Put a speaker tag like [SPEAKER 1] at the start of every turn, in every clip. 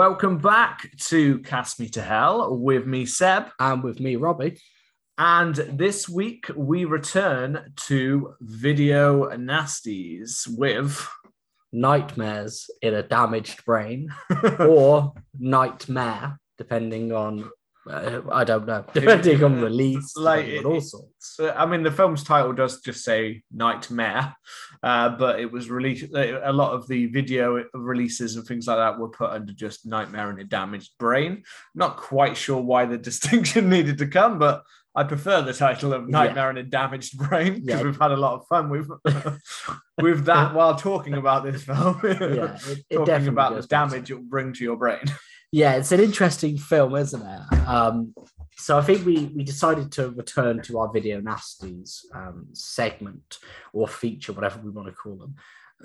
[SPEAKER 1] Welcome back to Cast Me to Hell with me, Seb.
[SPEAKER 2] And with me, Robbie.
[SPEAKER 1] And this week we return to Video Nasties with
[SPEAKER 2] Nightmares in a Damaged Brain or Nightmare, depending on uh, I don't know, depending on release,
[SPEAKER 1] Like,
[SPEAKER 2] all sorts.
[SPEAKER 1] I mean, the film's title does just say Nightmare, uh, but it was released. A lot of the video releases and things like that were put under just Nightmare in a Damaged Brain. Not quite sure why the distinction needed to come, but I prefer the title of Nightmare in a Damaged Brain because
[SPEAKER 2] Yeah.
[SPEAKER 1] we've had a lot of fun with with that while talking about this film.
[SPEAKER 2] Yeah, it, it
[SPEAKER 1] talking about the
[SPEAKER 2] goes back to-
[SPEAKER 1] damage it will bring to your brain.
[SPEAKER 2] Yeah, it's an interesting film, isn't it? Um, so I think we we decided to return to our video nasties um, segment or feature, whatever we want to call them.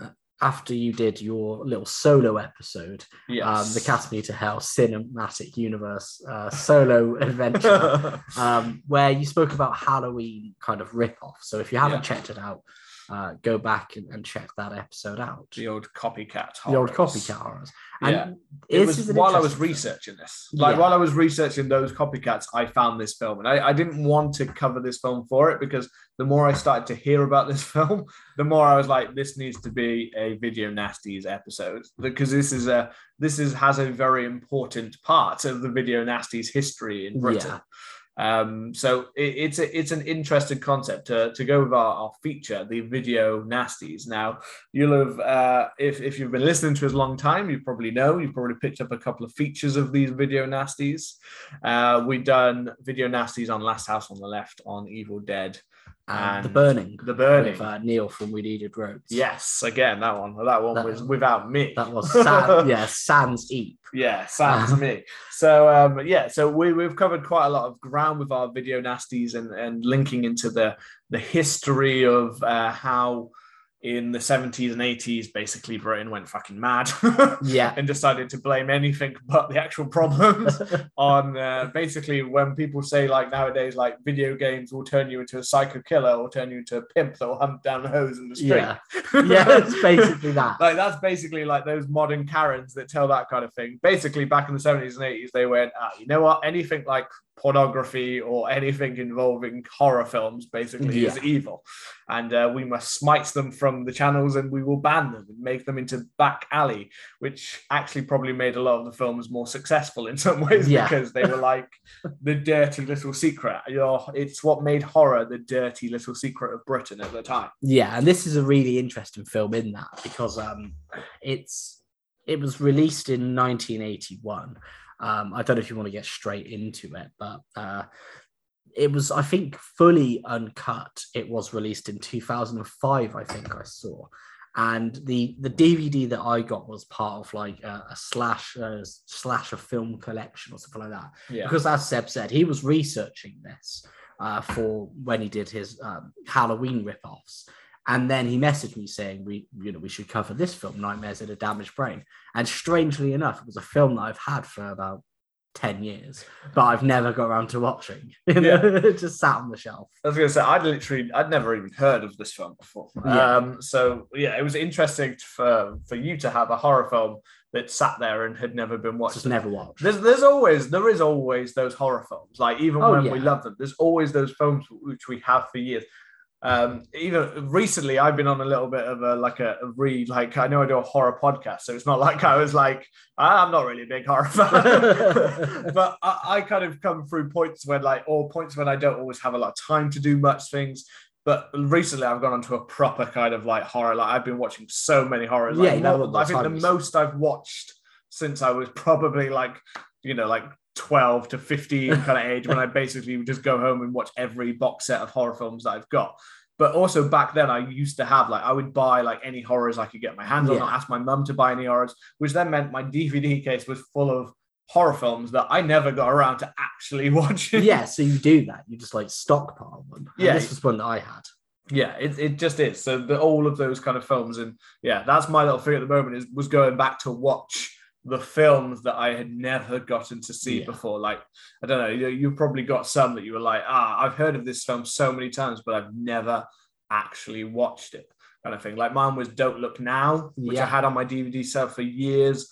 [SPEAKER 2] Uh, after you did your little solo episode, um, the Cast Me to Hell Cinematic Universe uh, solo adventure, um, where you spoke about Halloween kind of rip-off. So if you haven't
[SPEAKER 1] Yeah.
[SPEAKER 2] checked it out, uh, go back and, and check that episode out.
[SPEAKER 1] the old copycat.
[SPEAKER 2] The old
[SPEAKER 1] horrors.
[SPEAKER 2] copycat horrors. And
[SPEAKER 1] Yeah. It was while I was researching this. Like
[SPEAKER 2] Yeah.
[SPEAKER 1] while I was researching those copycats, I found this film, and I, I didn't want to cover this film for it because the more I started to hear about this film, the more I was like, this needs to be a video nasties episode because this is a this is has a very important part of the video nasties history in Britain.
[SPEAKER 2] Yeah.
[SPEAKER 1] Um, so it, it's a, it's an interesting concept to, to go with our, our feature, the video nasties. Now you'll have uh, if if you've been listening to us a long time, you probably know you've probably picked up a couple of features of these video nasties. Uh, we've done video nasties on Last House on the Left, on Evil Dead,
[SPEAKER 2] and, the burning,
[SPEAKER 1] The Burning.
[SPEAKER 2] with uh, Neil from We Needed Roads.
[SPEAKER 1] Yes, again that one. That one
[SPEAKER 2] That-
[SPEAKER 1] was without me.
[SPEAKER 2] that was San, yeah, Sans Eep.
[SPEAKER 1] Yeah, sounds me. So um, yeah, so we we've covered quite a lot of ground with our video nasties and and linking into the the history of uh, how in the 70s and 80s basically Britain went fucking mad
[SPEAKER 2] Yeah.
[SPEAKER 1] and decided to blame anything but the actual problems on uh, basically when people say like nowadays like video games will turn you into a psycho killer or turn you into a pimp that will hunt down the hose in the street.
[SPEAKER 2] yeah, yeah, it's basically that.
[SPEAKER 1] like that's basically like those modern Karens that tell that kind of thing. Basically, back in the 70s and 80s, they went, ah, you know what? Anything like pornography or anything involving horror films basically is evil. And uh, we must smite them from the channels and we will ban them and make them into back alley, which actually probably made a lot of the films more successful in some ways
[SPEAKER 2] Yeah.
[SPEAKER 1] because they were like the dirty little secret. You know, it's what made horror the dirty little secret of Britain at the time.
[SPEAKER 2] Yeah, and this is a really interesting film in that because um, it's it was released in 1981. Um, I don't know if you want to get straight into it, but uh, it was, I think, fully uncut. It was released in 2005. I think I saw, and the the DVD that I got was part of like a, a slash a slash a film collection or something like that.
[SPEAKER 1] Yeah.
[SPEAKER 2] Because as Seb said, he was researching this uh, for when he did his um, Halloween rip-offs. And then he messaged me saying we, you know, we should cover this film, Nightmares in a Damaged Brain. And strangely enough, it was a film that I've had for about 10 years, but I've never got around to watching. You know, it just sat on the shelf.
[SPEAKER 1] I was gonna say I'd literally I'd never even heard of this film before.
[SPEAKER 2] Yeah.
[SPEAKER 1] Um, so yeah, it was interesting for for you to have a horror film that sat there and had never been watched.
[SPEAKER 2] Just never watched.
[SPEAKER 1] There's there's always there is always those horror films. Like even
[SPEAKER 2] Oh,
[SPEAKER 1] when we love them, there's always those films which we have for years. Um, even recently, I've been on a little bit of a like a, a read. Like I know I do a horror podcast, so it's not like I was like "Ah, I'm not really a big horror fan, but I, I kind of come through points where like or points when I don't always have a lot of time to do much things. But recently, I've gone onto a proper kind of like horror. Like I've been watching so many horrors. Like,
[SPEAKER 2] Yeah,
[SPEAKER 1] more- I think the most I've watched since I was probably like you know like 12 to 15 kind of age when I basically would just go home and watch every box set of horror films that I've got. But also back then, I used to have like I would buy like any horrors I could get my hands on.
[SPEAKER 2] Yeah.
[SPEAKER 1] Not ask my mum to buy any horrors, which then meant my DVD case was full of horror films that I never got around to actually watching.
[SPEAKER 2] yeah, so you do that. You just like stockpile them. And
[SPEAKER 1] Yeah.
[SPEAKER 2] This was one that I had.
[SPEAKER 1] yeah, it, it just is. So the, all of those kind of films, and yeah, that's my little thing at the moment is was going back to watch the films that I had never gotten to see
[SPEAKER 2] Yeah.
[SPEAKER 1] before. Like I don't know, you, you've probably got some that you were like, ah, I've heard of this film so many times, but I've never actually watched it, kind of thing. Like mine was Don't Look Now, which I had on my DVD set for years.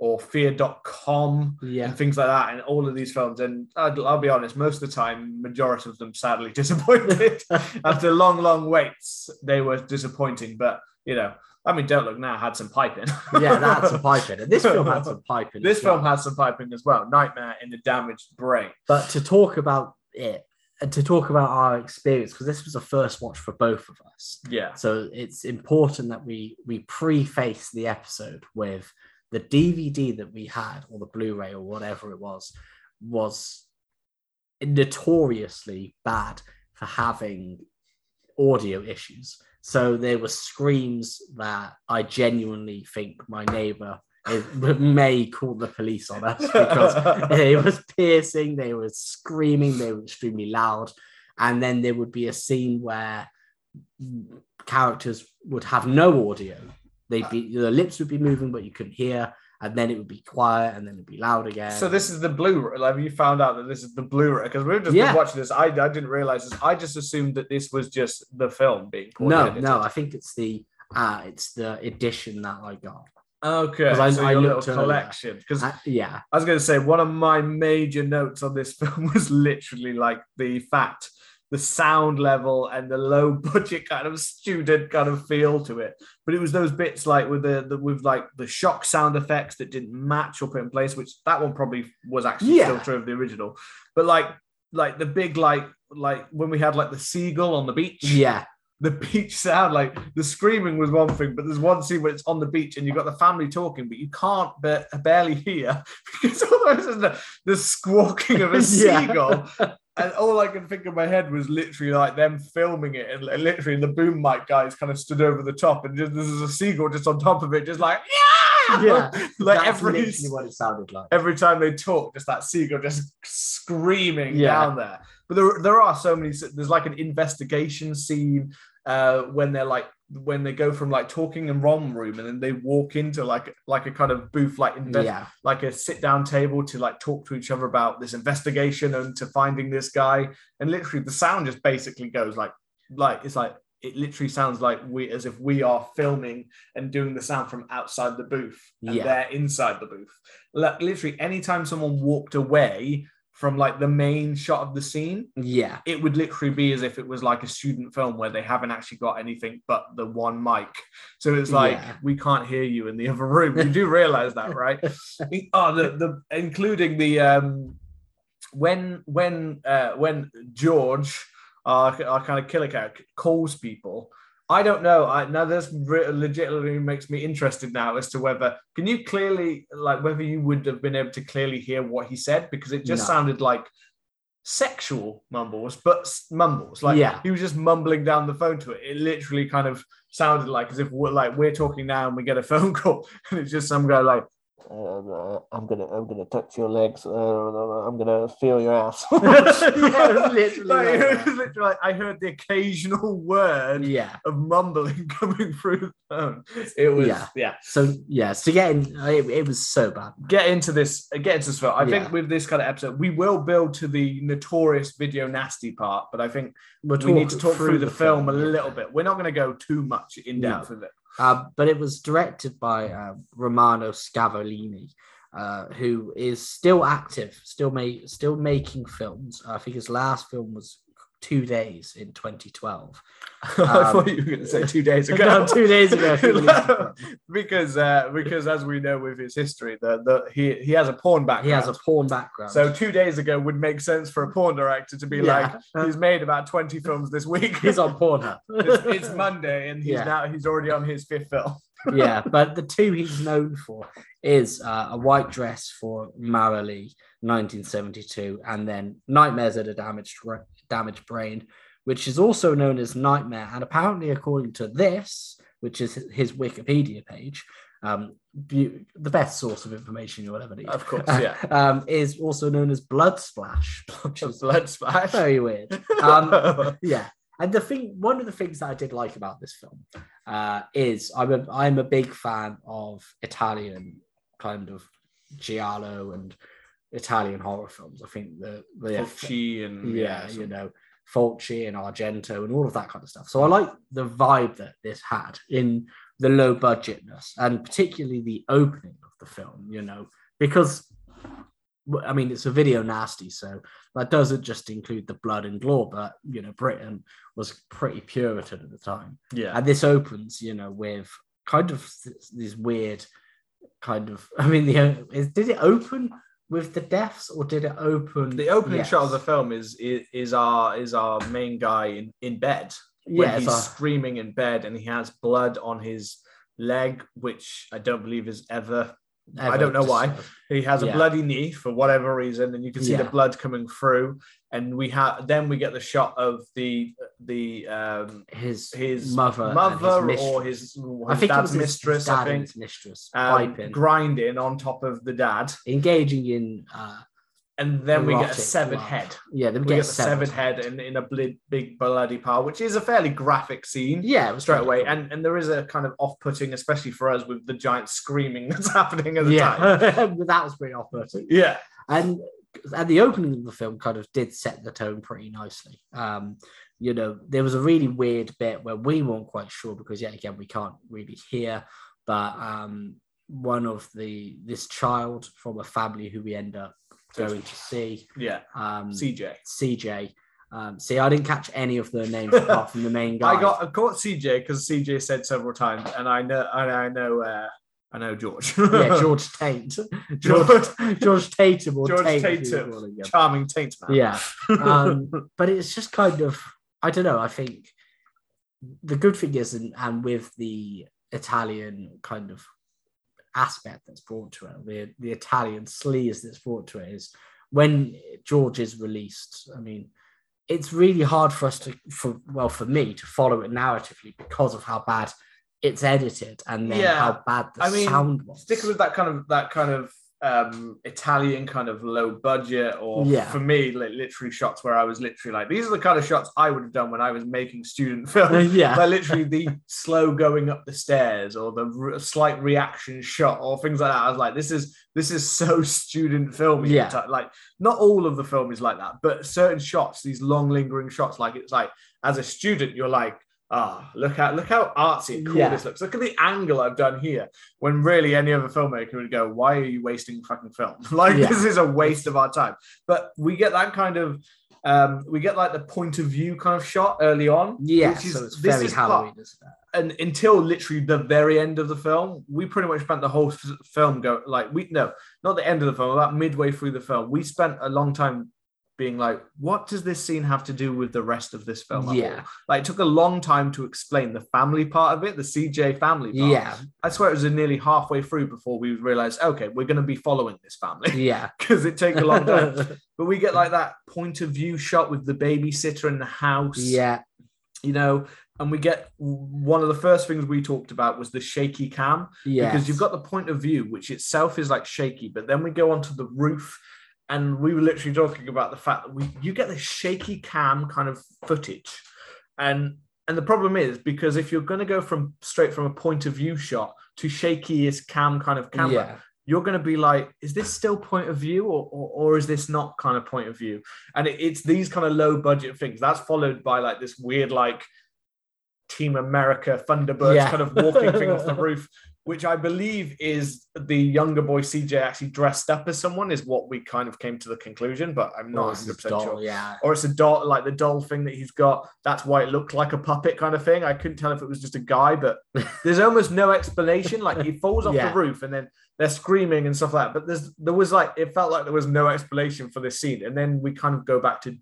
[SPEAKER 1] or fear.com
[SPEAKER 2] Yeah.
[SPEAKER 1] and things like that and all of these films and I'll, I'll be honest most of the time majority of them sadly disappointed after long long waits they were disappointing but you know i mean don't look now had some piping
[SPEAKER 2] yeah, that's a piping. And this film had some piping.
[SPEAKER 1] this
[SPEAKER 2] as well.
[SPEAKER 1] film has some piping as well nightmare in the damaged brain
[SPEAKER 2] But to talk about it, and to talk about our experience, because this was a first watch for both of us.
[SPEAKER 1] yeah
[SPEAKER 2] So it's important that we we preface the episode with the DVD that we had, or the Blu-ray, or whatever it was, was notoriously bad for having audio issues. So there were screams that I genuinely think my neighbor may call the police on us because it was piercing, they were screaming, they were extremely loud. And then there would be a scene where characters would have no audio. They'd be the lips would be moving, but you couldn't hear, and then it would be quiet, and then it'd be loud again.
[SPEAKER 1] So this is the Blu-ray. Like you found out that this is the Blu-ray because we've just
[SPEAKER 2] Yeah.
[SPEAKER 1] been watching this. I, I didn't realize this. I just assumed that this was just the film being
[SPEAKER 2] no, no, I think it's the uh it's the edition that I got.
[SPEAKER 1] Okay,
[SPEAKER 2] I-
[SPEAKER 1] so
[SPEAKER 2] I
[SPEAKER 1] your little collection. Because
[SPEAKER 2] yeah,
[SPEAKER 1] I was going to say one of my major notes on this film was literally like the fact, the sound level and the low budget kind of student kind of feel to it. But it was those bits like with the, the with like the shock sound effects that didn't match or put in place, which that one probably was actually
[SPEAKER 2] Yeah.
[SPEAKER 1] still true of the original. But like like the big like like when we had like the seagull on the beach
[SPEAKER 2] yeah,
[SPEAKER 1] the beach sound like the screaming was one thing but there's one scene where it's on the beach and you've got the family talking but you can't ba- barely hear because there's the, the squawking of a
[SPEAKER 2] Yeah.
[SPEAKER 1] seagull and all i can think in my head was literally like them filming it and literally the boom mic guys kind of stood over the top and just, there's a seagull just on top of it just like yeah
[SPEAKER 2] yeah.
[SPEAKER 1] like
[SPEAKER 2] That's
[SPEAKER 1] every
[SPEAKER 2] literally what it sounded like.
[SPEAKER 1] every time they talk, just that seagull just screaming
[SPEAKER 2] Yeah.
[SPEAKER 1] down there. But there, there are so many. There's like an investigation scene uh, when they're like when they go from like talking in rom room and then they walk into like like a kind of booth like invest,
[SPEAKER 2] Yeah,
[SPEAKER 1] like a sit down table to like talk to each other about this investigation and to finding this guy. And literally the sound just basically goes like like it's like it literally sounds like we as if we are filming and doing the sound from outside the booth and
[SPEAKER 2] Yeah.
[SPEAKER 1] they're inside the booth. Like literally anytime someone walked away from like the main shot of the scene,
[SPEAKER 2] yeah,
[SPEAKER 1] it would literally be as if it was like a student film where they haven't actually got anything but the one mic. So it's like
[SPEAKER 2] Yeah.
[SPEAKER 1] we can't hear you in the other room. You do realize that, right? oh, the the including the um when when uh when George our, our kind of killer character calls people. I don't know. I now this re- legitimately makes me interested now as to whether can you clearly like whether you would have been able to clearly hear what he said because it just
[SPEAKER 2] No.
[SPEAKER 1] sounded like sexual mumbles, but mumbles like
[SPEAKER 2] Yeah.
[SPEAKER 1] he was just mumbling down the phone to it. It literally kind of sounded like as if we're like we're talking now and we get a phone call and it's just some guy like
[SPEAKER 3] Uh, I'm gonna, I'm gonna touch your legs. Uh, I'm gonna feel your ass.
[SPEAKER 2] Yeah, literally
[SPEAKER 1] Like,
[SPEAKER 2] like
[SPEAKER 1] it was literally like I heard the occasional word
[SPEAKER 2] yeah.
[SPEAKER 1] of mumbling coming through the phone. It was yeah.
[SPEAKER 2] Yeah. So yeah, so getting it, it was so bad.
[SPEAKER 1] Get into this. Get into this film. I
[SPEAKER 2] Yeah.
[SPEAKER 1] think with this kind of episode, we will build to the notorious video nasty part, but I think
[SPEAKER 2] We'll
[SPEAKER 1] we need to talk through, the, film, a little bit. We're not going to go too much in
[SPEAKER 2] No.
[SPEAKER 1] depth with it.
[SPEAKER 2] Uh, but it was directed by uh, Romano Scavolini, uh, who is still active, still still making films. I think his last film was Two Days in 2012.
[SPEAKER 1] I thought you were going to say two days ago.
[SPEAKER 2] No, two days ago. he released a film.
[SPEAKER 1] because uh, because as we know with his history, the, the he he has a porn background.
[SPEAKER 2] He has a porn background.
[SPEAKER 1] So two days ago would make sense for a porn director to be
[SPEAKER 2] Yeah.
[SPEAKER 1] like, he's made about 20 films this week.
[SPEAKER 2] he's on Pornhub.
[SPEAKER 1] it's, it's Monday and he's
[SPEAKER 2] Yeah.
[SPEAKER 1] now he's already on his fifth film.
[SPEAKER 2] yeah, but the two he's known for is uh, a white dress for Marialé, 1972, and then Nightmares at a Damaged Damaged Brain, which is also known as Nightmare, and apparently, according to this, which is his Wikipedia page, um, bu- the best source of information you'll ever need,
[SPEAKER 1] Of course, yeah.
[SPEAKER 2] um, is also known as Blood Splash,
[SPEAKER 1] Blood splash.
[SPEAKER 2] very weird. Um, yeah. And the thing, one of the things that I did like about this film uh, is I'm a, I'm a big fan of Italian kind of giallo and Italian horror films. I think the the
[SPEAKER 1] Fulci and
[SPEAKER 2] yeah,
[SPEAKER 1] some-
[SPEAKER 2] you know, Fulci and Argento and all of that kind of stuff. So I like the vibe that this had in the low budgetness and particularly the opening of the film, you know, because I mean it's a video nasty, so that doesn't just include the blood and gore, but you know, Britain was pretty Puritan at the time.
[SPEAKER 1] Yeah.
[SPEAKER 2] And this opens, you know, with kind of th- these weird kind of I mean the is, did it open with the deaths or did it open
[SPEAKER 1] The opening
[SPEAKER 2] Yes.
[SPEAKER 1] shot of the film is is, is our is our main guy in, in bed when
[SPEAKER 2] yeah,
[SPEAKER 1] he's
[SPEAKER 2] a-
[SPEAKER 1] screaming in bed and he has blood on his leg, which I don't believe is ever. I don't know why.
[SPEAKER 2] ever-
[SPEAKER 1] He has a
[SPEAKER 2] Yeah.
[SPEAKER 1] bloody knee for whatever reason, and you can see the blood coming through. And we have then we get the shot of the the um
[SPEAKER 2] his
[SPEAKER 1] his
[SPEAKER 2] mother,
[SPEAKER 1] mother
[SPEAKER 2] his
[SPEAKER 1] or
[SPEAKER 2] mistress.
[SPEAKER 1] his,
[SPEAKER 2] I think it
[SPEAKER 1] dad's
[SPEAKER 2] was his-
[SPEAKER 1] mistress.
[SPEAKER 2] his dad
[SPEAKER 1] I think
[SPEAKER 2] his mistress
[SPEAKER 1] um, grinding on top of the dad,
[SPEAKER 2] engaging in uh,
[SPEAKER 1] and then we get a severed
[SPEAKER 2] love.
[SPEAKER 1] head.
[SPEAKER 2] yeah, then
[SPEAKER 1] We
[SPEAKER 2] we
[SPEAKER 1] get a severed head in, in a bli- big bloody pile, which is a fairly graphic scene.
[SPEAKER 2] yeah,
[SPEAKER 1] straight away,
[SPEAKER 2] cool.
[SPEAKER 1] and and there is a kind of off-putting, especially for us, with the giant screaming that's happening at the time.
[SPEAKER 2] that was pretty off-putting.
[SPEAKER 1] Yeah,
[SPEAKER 2] and and the opening of the film kind of did set the tone pretty nicely. Um, you know, there was a really weird bit where we weren't quite sure because yet again we can't really hear, but um, one of the this child from a family who we end up going to see,
[SPEAKER 1] yeah.
[SPEAKER 2] um,
[SPEAKER 1] CJ.
[SPEAKER 2] CJ. Um, see, I didn't catch any of the names apart from the main guy.
[SPEAKER 1] I got I caught CJ because CJ said several times, and I know and I know uh, I know George.
[SPEAKER 2] yeah, George Tate, George
[SPEAKER 1] George,
[SPEAKER 2] Tatum or
[SPEAKER 1] George
[SPEAKER 2] Tate,
[SPEAKER 1] Tatum.
[SPEAKER 2] him.
[SPEAKER 1] charming taint man.
[SPEAKER 2] Yeah, um, but it's just kind of I don't know. I think the good thing is, and, and with the Italian kind of aspect that's brought to it, the the Italian sleaze that's brought to it is when George is released. I mean, it's really hard for us to, for well, for me to follow it narratively because of how bad it's edited and then
[SPEAKER 1] Yeah,
[SPEAKER 2] how bad the
[SPEAKER 1] I mean,
[SPEAKER 2] sound was.
[SPEAKER 1] sticking with that kind of that kind of um Italian kind of low budget or
[SPEAKER 2] Yeah.
[SPEAKER 1] for me like literally shots where I was literally like these are the kind of shots I would have done when I was making student film
[SPEAKER 2] yeah,
[SPEAKER 1] like literally the slow going up the stairs or the r- slight reaction shot or things like that I was like this is this is so student film
[SPEAKER 2] Yeah.
[SPEAKER 1] like not all of the film is like that but certain shots these long lingering shots like it's like as a student you're like ah look at look how artsy and cool
[SPEAKER 2] Yeah.
[SPEAKER 1] this looks look at the angle I've done here when really any other filmmaker would go why are you wasting fucking film like
[SPEAKER 2] Yeah.
[SPEAKER 1] this is a waste of our time but we get that kind of um we get like the point of view kind of shot early on
[SPEAKER 2] yeah.
[SPEAKER 1] which is-
[SPEAKER 2] so it's
[SPEAKER 1] this
[SPEAKER 2] very
[SPEAKER 1] is part-
[SPEAKER 2] Halloween, isn't it?
[SPEAKER 1] and until literally the very end of the film, we pretty much spent the whole f- film go like we no, not the end of the film, about midway through the film, we spent a long time being like, what does this scene have to do with the rest of this film?
[SPEAKER 2] Yeah.
[SPEAKER 1] like it took a long time to explain the family part of it, the CJ family part.
[SPEAKER 2] Yeah,
[SPEAKER 1] I swear it was nearly halfway through before we realized, okay, we're going to be following this family
[SPEAKER 2] yeah.
[SPEAKER 1] because it takes a long time. but we get like that point of view shot with the babysitter in the house
[SPEAKER 2] yeah,
[SPEAKER 1] you know, and we get one of the first things we talked about was the shaky cam
[SPEAKER 2] yeah.
[SPEAKER 1] because you've got the point of view, which itself is like shaky, but then we go onto the roof. And we were literally talking about the fact that we you get this shaky cam kind of footage. And and the problem is because if you're going to go from straight from a point of view shot to shakiest cam kind of camera,
[SPEAKER 2] Yeah,
[SPEAKER 1] you're going to be like, is this still point of view or, or, or is this not kind of point of view? And it, it's these kind of low budget things. That's followed by like this weird, like Team America Thunderbirds
[SPEAKER 2] Yeah.
[SPEAKER 1] kind of walking thing off the roof, which I believe is the younger boy CJ actually dressed up as someone, is what we kind of came to the conclusion, but I'm not 100%
[SPEAKER 2] doll,
[SPEAKER 1] sure.
[SPEAKER 2] Yeah,
[SPEAKER 1] Or it's a doll, like the doll thing that he's got. That's why it looked like a puppet kind of thing. I couldn't tell if it was just a guy, but there's almost no explanation. Like he falls off
[SPEAKER 2] Yeah.
[SPEAKER 1] the roof and then they're screaming and stuff like that. But there's there was like it felt like there was no explanation for this scene. And then we kind of go back to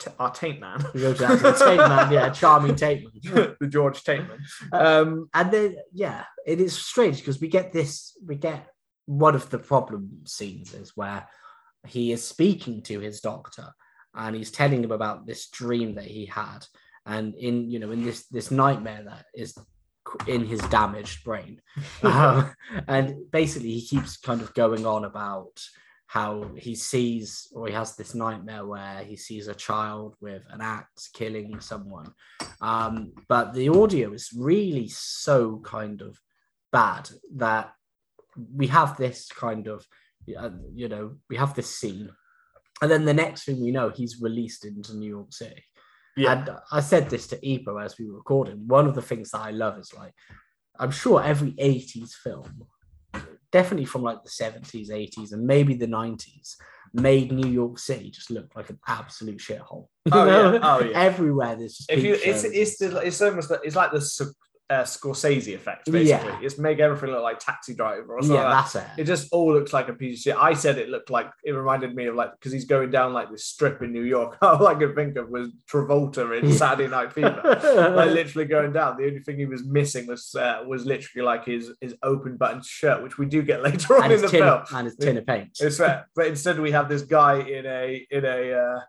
[SPEAKER 1] t- our Taint Man,
[SPEAKER 2] to Tate Man. Yeah, charming Tate Man.
[SPEAKER 1] the George Tate Man. Um,
[SPEAKER 2] And then yeah, it is strange because we get this. We get one of the problem scenes is where he is speaking to his doctor and he's telling him about this dream that he had and in you know in this this nightmare that is in his damaged brain um, and basically he keeps kind of going on about how he sees or he has this nightmare where he sees a child with an axe killing someone. Um, but the audio is really so kind of bad that we have this kind of uh, you know we have this scene. And then the next thing we know he's released into new york city.
[SPEAKER 1] Yeah,
[SPEAKER 2] and I said this to Epo as we were recording. One of the things that I love is like, I'm sure every 80s film definitely from like the 70s, 80s, and maybe the 90s, made New York City just look like an absolute shithole.
[SPEAKER 1] Oh, yeah. Oh, yeah.
[SPEAKER 2] Everywhere there's just
[SPEAKER 1] if you, it's it's the, it's almost like, it's like the uh, Scorsese effect, basically.
[SPEAKER 2] Yeah.
[SPEAKER 1] It's make everything look like Taxi Driver or something.
[SPEAKER 2] yeah,
[SPEAKER 1] like that.
[SPEAKER 2] that's it.
[SPEAKER 1] It just all looks like a piece of shit. I said it looked like it reminded me of like because he's going down like this strip in New York. All I could think of was Travolta in Saturday Night Fever. like literally going down. The only thing he was missing was uh, was literally like his his open button shirt, which we do get later on
[SPEAKER 2] and
[SPEAKER 1] in the
[SPEAKER 2] tin,
[SPEAKER 1] film.
[SPEAKER 2] and his tin of paint.
[SPEAKER 1] It's fair. But instead we have this guy in a in a uh,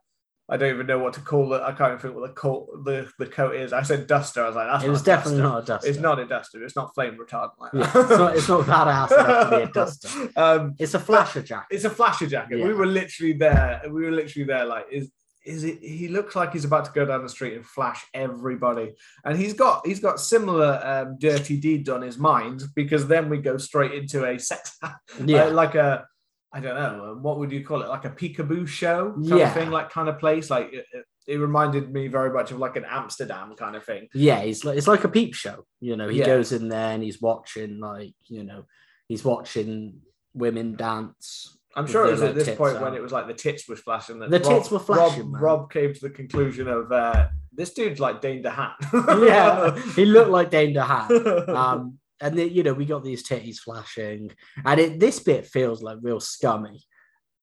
[SPEAKER 1] I don't even know what to call it. I can't even think what the coat the, the coat is. I said duster. I was like, that's
[SPEAKER 2] It was definitely
[SPEAKER 1] duster.
[SPEAKER 2] not a duster.
[SPEAKER 1] It's not a duster. It's not flame retardant like
[SPEAKER 2] Yeah, it's not. It's not badass enough to be a duster.
[SPEAKER 1] um,
[SPEAKER 2] It's a flasher jacket.
[SPEAKER 1] it's a flasher jacket. We were literally there. We were literally there. Like, is is it? He looks like he's about to go down the street and flash everybody. And he's got he's got similar um, dirty deeds on his mind because then we go straight into a sex,
[SPEAKER 2] Yeah,
[SPEAKER 1] uh, like a. I don't know what would you call it, like a peekaboo show kind
[SPEAKER 2] Yeah.
[SPEAKER 1] of thing, like kind of place. Like it, it, reminded me very much of like an Amsterdam kind of thing.
[SPEAKER 2] yeah. it's like it's like a peep show. You know, he
[SPEAKER 1] Yeah.
[SPEAKER 2] goes in there and he's watching like you know, he's watching women dance.
[SPEAKER 1] I'm sure it was at this point
[SPEAKER 2] out.
[SPEAKER 1] when it was like the tits were flashing. That
[SPEAKER 2] The
[SPEAKER 1] Rob-
[SPEAKER 2] tits were flashing,
[SPEAKER 1] Rob. Rob came to the conclusion of uh, this dude's like Dane DeHaan.
[SPEAKER 2] yeah, he looked like Dane DeHaan. Um, and then you know we got these titties flashing, and it this bit feels like real scummy.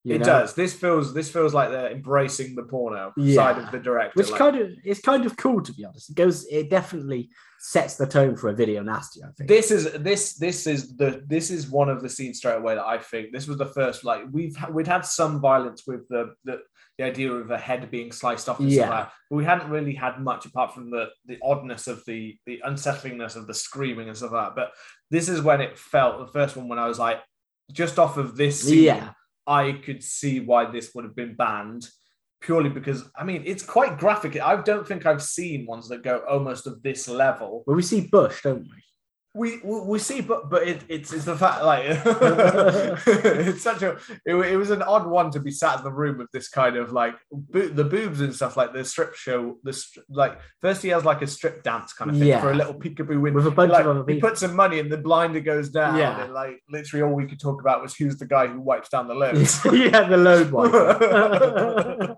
[SPEAKER 2] you
[SPEAKER 1] it
[SPEAKER 2] know?
[SPEAKER 1] does. This feels this feels like they're embracing the porno
[SPEAKER 2] Yeah.
[SPEAKER 1] side of the director.
[SPEAKER 2] which
[SPEAKER 1] like-
[SPEAKER 2] kind of it's kind of cool to be honest. It goes, it definitely sets the tone for a video nasty. I think.
[SPEAKER 1] this is this this is the this is one of the scenes straight away that I think this was the first like we've we'd had some violence with the the, the idea of a head being sliced off and
[SPEAKER 2] Yeah.
[SPEAKER 1] stuff like that. But we hadn't really had much apart from the the oddness of the the unsettlingness of the screaming and stuff like that. But this is when it felt the first one when I was like just off of this scene,
[SPEAKER 2] Yeah.
[SPEAKER 1] I could see why this would have been banned purely because I mean it's quite graphic. I don't think I've seen ones that go almost of this level.
[SPEAKER 2] Well, we see Bush, don't we?
[SPEAKER 1] We we, we see, but but it, it's it's the fact like it's such a it, it was an odd one to be sat in the room with this kind of like bo- the boobs and stuff like the strip show. The stri- like first he has like a strip dance kind of thing
[SPEAKER 2] Yeah.
[SPEAKER 1] for a little peekaboo window.
[SPEAKER 2] With a bunch
[SPEAKER 1] like,
[SPEAKER 2] of other
[SPEAKER 1] he
[SPEAKER 2] people.
[SPEAKER 1] put some money and the blinder goes down.
[SPEAKER 2] Yeah.
[SPEAKER 1] and like literally all we could talk about was who's the guy who wipes down the loads.
[SPEAKER 2] yeah, the load wiper.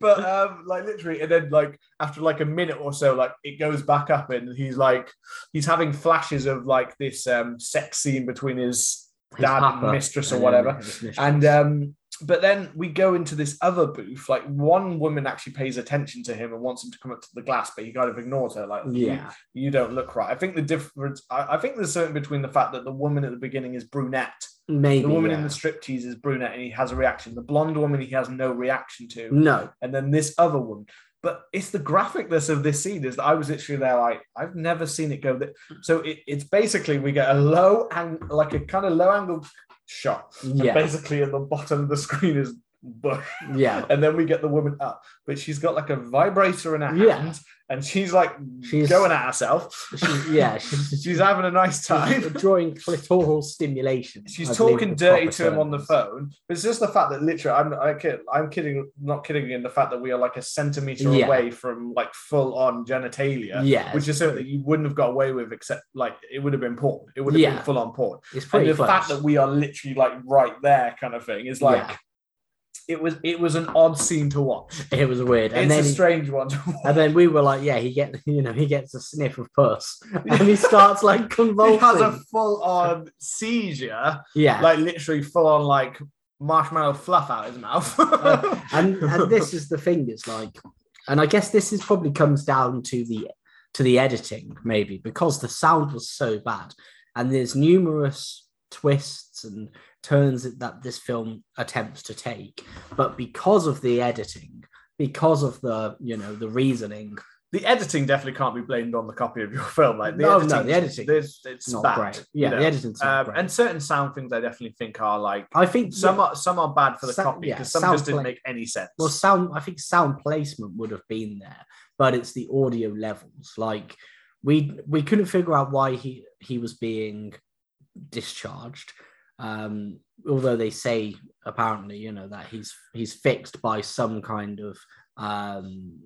[SPEAKER 1] But um like literally and then like after like a minute or so like it goes back up and he's like he's having flashes of like this um sex scene between his
[SPEAKER 2] His
[SPEAKER 1] dad
[SPEAKER 2] papa.
[SPEAKER 1] and mistress or
[SPEAKER 2] and
[SPEAKER 1] whatever. and um but then we go into this other booth like one woman actually pays attention to him and wants him to come up to the glass but he kind of ignores her like you-
[SPEAKER 2] yeah,
[SPEAKER 1] you, don't look right. I think the difference I, I think there's something between the fact that the woman at the beginning is brunette
[SPEAKER 2] maybe
[SPEAKER 1] the woman
[SPEAKER 2] yeah.
[SPEAKER 1] in the striptease is brunette and he has a reaction the blonde woman he has no reaction to
[SPEAKER 2] no,
[SPEAKER 1] and then this other one. But it's the graphicness of this scene is that I was literally there like I've never seen it go that. So it, it's basically we get a low and like a kind of low angle shot. And
[SPEAKER 2] yeah,
[SPEAKER 1] basically at the bottom of the screen is bush,
[SPEAKER 2] yeah.
[SPEAKER 1] and then we get the woman up, but she's got like a vibrator in her
[SPEAKER 2] Yeah.
[SPEAKER 1] hand, and she's like
[SPEAKER 2] She's-
[SPEAKER 1] going at herself.
[SPEAKER 2] She's, yeah, she's,
[SPEAKER 1] She's having a nice time.
[SPEAKER 2] drawing clitoral stimulation.
[SPEAKER 1] She's
[SPEAKER 2] I
[SPEAKER 1] talking dirty to him
[SPEAKER 2] term
[SPEAKER 1] on the phone. But it's just the fact that literally, I'm I kid, I'm kidding, not kidding in the fact that we are like a centimeter
[SPEAKER 2] Yeah.
[SPEAKER 1] away from like full on genitalia,
[SPEAKER 2] Yeah,
[SPEAKER 1] which is something that you wouldn't have got away with except like it would have been porn. It would have
[SPEAKER 2] Yeah.
[SPEAKER 1] been full on porn.
[SPEAKER 2] it's
[SPEAKER 1] And
[SPEAKER 2] pretty
[SPEAKER 1] the
[SPEAKER 2] close.
[SPEAKER 1] fact that we are literally like right there, kind of thing, is like. It was. It was an odd scene to watch.
[SPEAKER 2] it was weird, and
[SPEAKER 1] it's
[SPEAKER 2] then
[SPEAKER 1] a
[SPEAKER 2] he,
[SPEAKER 1] strange one to watch.
[SPEAKER 2] and then we were like, yeah, he get you know he gets a sniff of puss, and he starts like convulsing.
[SPEAKER 1] He has a full on seizure,
[SPEAKER 2] yeah,
[SPEAKER 1] like literally full on like marshmallow fluff out of his mouth.
[SPEAKER 2] Uh, and and this is the thing it's like and i guess this is probably comes down to the to the editing maybe because the sound was so bad and there's numerous twists and turns that- that this film attempts to take but because of the editing because of the you know the reasoning
[SPEAKER 1] the editing definitely can't be blamed on the copy of your film. Like the
[SPEAKER 2] No,
[SPEAKER 1] editing,
[SPEAKER 2] no, the editing
[SPEAKER 1] it's
[SPEAKER 2] it's not
[SPEAKER 1] bad.
[SPEAKER 2] great
[SPEAKER 1] you
[SPEAKER 2] yeah
[SPEAKER 1] know.
[SPEAKER 2] the editing's not
[SPEAKER 1] Um,
[SPEAKER 2] great.
[SPEAKER 1] and certain sound things I definitely think are like
[SPEAKER 2] i think
[SPEAKER 1] some are some are bad for the copy
[SPEAKER 2] yeah,
[SPEAKER 1] because some
[SPEAKER 2] sound
[SPEAKER 1] just didn't
[SPEAKER 2] play-
[SPEAKER 1] make any sense.
[SPEAKER 2] Well, sound, I think sound placement would have been there, but it's the audio levels. Like we we couldn't figure out why he he was being discharged. Um, although they say apparently, you know, that he's he's fixed by some kind of um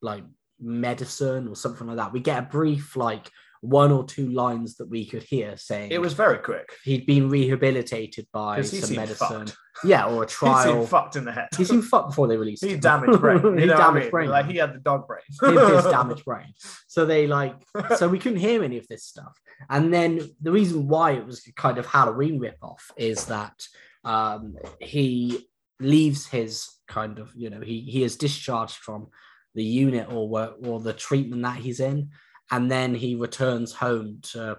[SPEAKER 2] like medicine or something like that. We get a brief like one or two lines that we could hear saying
[SPEAKER 1] It was very quick.
[SPEAKER 2] he'd been rehabilitated by
[SPEAKER 1] he
[SPEAKER 2] some medicine.
[SPEAKER 1] fucked.
[SPEAKER 2] Yeah, or a
[SPEAKER 1] He
[SPEAKER 2] trial.
[SPEAKER 1] seemed fucked in the head.
[SPEAKER 2] He seemed fucked before they released
[SPEAKER 1] He damaged brain. You
[SPEAKER 2] he
[SPEAKER 1] what I
[SPEAKER 2] damaged
[SPEAKER 1] mean?
[SPEAKER 2] brain.
[SPEAKER 1] Like he had the dog brain.
[SPEAKER 2] his, his damaged brain. So they like, so we couldn't hear any of this stuff. And then the reason why it was kind of Halloween ripoff is that um, he leaves his kind of, you know, he he is discharged from the unit or where, or the treatment that he's in, and then he returns home to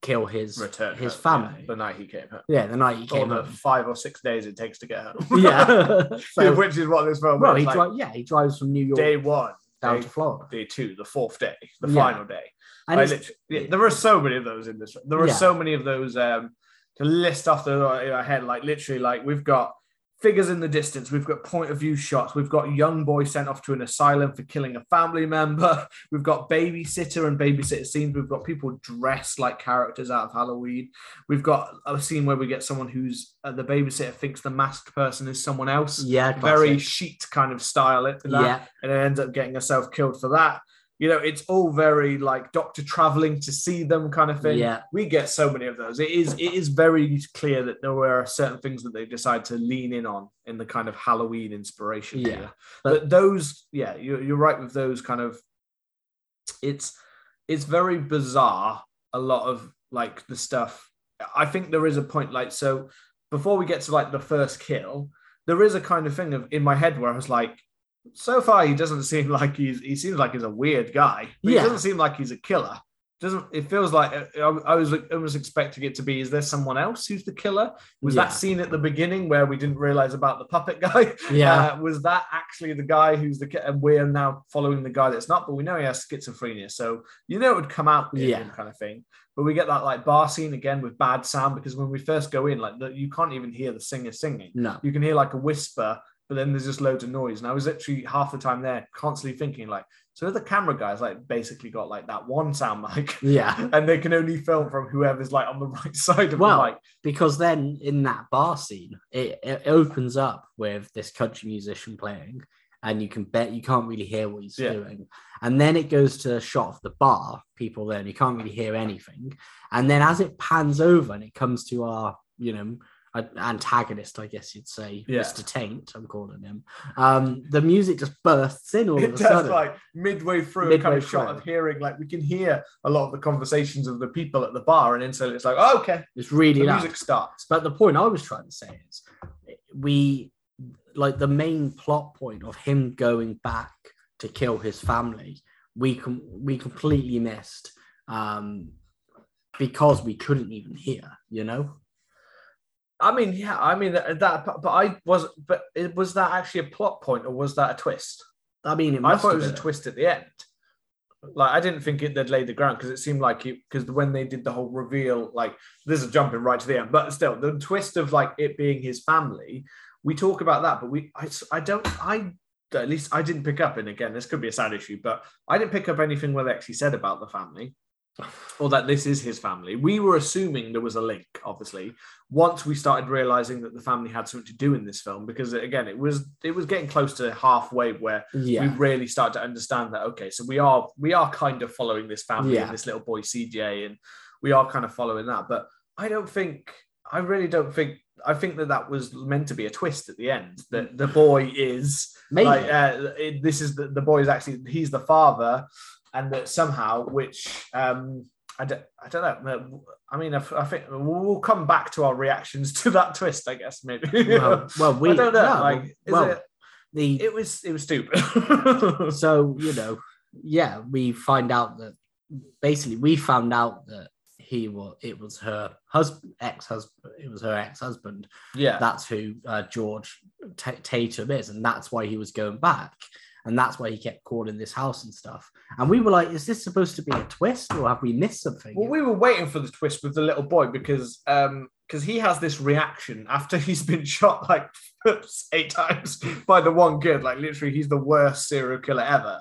[SPEAKER 2] kill his
[SPEAKER 1] Return
[SPEAKER 2] his
[SPEAKER 1] home, yeah,
[SPEAKER 2] family.
[SPEAKER 1] the night he came home.
[SPEAKER 2] Yeah, the night he
[SPEAKER 1] Or
[SPEAKER 2] came
[SPEAKER 1] the
[SPEAKER 2] home.
[SPEAKER 1] five or six days it takes to get home.
[SPEAKER 2] Yeah. So-
[SPEAKER 1] which is what this film
[SPEAKER 2] well,
[SPEAKER 1] is.
[SPEAKER 2] he
[SPEAKER 1] like,
[SPEAKER 2] dri- yeah he drives from New York
[SPEAKER 1] day one,
[SPEAKER 2] down
[SPEAKER 1] day,
[SPEAKER 2] to Florida,
[SPEAKER 1] day two, the fourth day, the
[SPEAKER 2] Yeah.
[SPEAKER 1] final day.
[SPEAKER 2] and
[SPEAKER 1] I
[SPEAKER 2] it's-
[SPEAKER 1] literally- yeah, there are so many of those in this. There are
[SPEAKER 2] Yeah.
[SPEAKER 1] so many of those um, to list off the in our head. Like literally, like we've got figures in the distance. We've got point of view shots. We've got young boy sent off to an asylum for killing a family member. We've got babysitter and babysitter scenes. We've got people dressed like characters out of Halloween. We've got a scene where we get someone who's uh, the babysitter thinks the masked person is someone else.
[SPEAKER 2] yeah,
[SPEAKER 1] Very
[SPEAKER 2] classic.
[SPEAKER 1] sheet kind of style it
[SPEAKER 2] yeah,
[SPEAKER 1] and ends up getting herself killed for that. You know, it's all very like doctor traveling to see them kind of thing.
[SPEAKER 2] Yeah.
[SPEAKER 1] We get so many of those. It is it is very clear that there were certain things that they decide to lean in on in the kind of Halloween inspiration.
[SPEAKER 2] Yeah.
[SPEAKER 1] here. But, those, yeah, you're, you're right with those kind of. It's it's very bizarre. A lot of like the stuff. I think there is a point like so. Before we get to like the first kill, there is a kind of thing of in my head where I was like, so far he doesn't seem like he's he seems like he's a weird guy. But
[SPEAKER 2] Yeah.
[SPEAKER 1] He doesn't seem like he's a killer. Doesn't it feels like I, I was almost expecting it to be? Is there someone else who's the killer? Was
[SPEAKER 2] Yeah.
[SPEAKER 1] that scene at the beginning where we didn't realize about the puppet guy?
[SPEAKER 2] Yeah.
[SPEAKER 1] Uh, was that actually the guy who's the and we're now following the guy that's not? But we know he has schizophrenia, so you know it would come out
[SPEAKER 2] Yeah.
[SPEAKER 1] kind of thing. But we get that like bar scene again with bad sound because when we first go in, like the, you can't even hear the singer singing
[SPEAKER 2] no,
[SPEAKER 1] you can hear like a whisper, but then there's just loads of noise. And I was literally half the time there, constantly thinking like, so the camera guys like basically got like that one sound mic,
[SPEAKER 2] yeah,
[SPEAKER 1] and they can only film from whoever's like on the right side of
[SPEAKER 2] Well,
[SPEAKER 1] the mic.
[SPEAKER 2] because then in that bar scene, it, it opens up with this country musician playing, and you can bet you can't really hear what he's
[SPEAKER 1] Yeah.
[SPEAKER 2] doing. And then it goes to a shot of the bar, people there, and you can't really hear anything. And then as it pans over and it comes to our, you know, antagonist, I guess you'd say,
[SPEAKER 1] Yeah.
[SPEAKER 2] Mr. Taint, I'm calling him. Um, the music just bursts in all
[SPEAKER 1] It
[SPEAKER 2] of a
[SPEAKER 1] does
[SPEAKER 2] sudden.
[SPEAKER 1] like midway through a kind
[SPEAKER 2] Midway
[SPEAKER 1] of shot of hearing, like we can hear a lot of the conversations of the people at the bar, and then so it's like, oh, okay,
[SPEAKER 2] it's really
[SPEAKER 1] the
[SPEAKER 2] loud.
[SPEAKER 1] music starts.
[SPEAKER 2] But the point I was trying to say is we like the main plot point of him going back to kill his family, we com- we completely missed um because we couldn't even hear, you know?
[SPEAKER 1] I mean, yeah, I mean that, that but I was, but it, was that actually a plot point or was that a twist?
[SPEAKER 2] I mean,
[SPEAKER 1] I thought it was a twist at the end. Like I didn't think it they'd laid the ground because it seemed like it because when they did the whole reveal, like this is jumping right to the end, but still the twist of like it being his family, we talk about that, but we I, I don't I at least I didn't pick up, and again this could be a sad issue, but I didn't pick up anything where they actually said about the family or that this is his family. We were assuming there was a link, obviously, once we started realizing that the family had something to do in this film, because again, it was it was getting close to halfway where we really start to understand that okay so we are we are kind of following this family
[SPEAKER 2] Yeah.
[SPEAKER 1] and this little boy cj and we are kind of following that but i don't think i really don't think i think that that was meant to be a twist at the end that the boy is
[SPEAKER 2] Maybe.
[SPEAKER 1] like uh, it, this is the, the boy is actually he's the father and that somehow which um I don't, I don't know. I mean, I, I think we'll come back to our reactions to that twist. I guess maybe.
[SPEAKER 2] well, well, we
[SPEAKER 1] I don't know.
[SPEAKER 2] no,
[SPEAKER 1] like,
[SPEAKER 2] well,
[SPEAKER 1] it,
[SPEAKER 2] the
[SPEAKER 1] it was it was stupid.
[SPEAKER 2] so you know yeah we find out that basically we found out that he was it was her husband ex-husband it was her ex-husband
[SPEAKER 1] yeah,
[SPEAKER 2] that's who uh, george Ta tatum is and that's why he was going back and that's why he kept calling this house and stuff and we were like is this supposed to be a twist or have we missed something
[SPEAKER 1] Well, we were waiting for the twist with the little boy because um because he has this reaction after he's been shot like oops, eight times by the one kid. Like literally, he's the worst serial killer ever.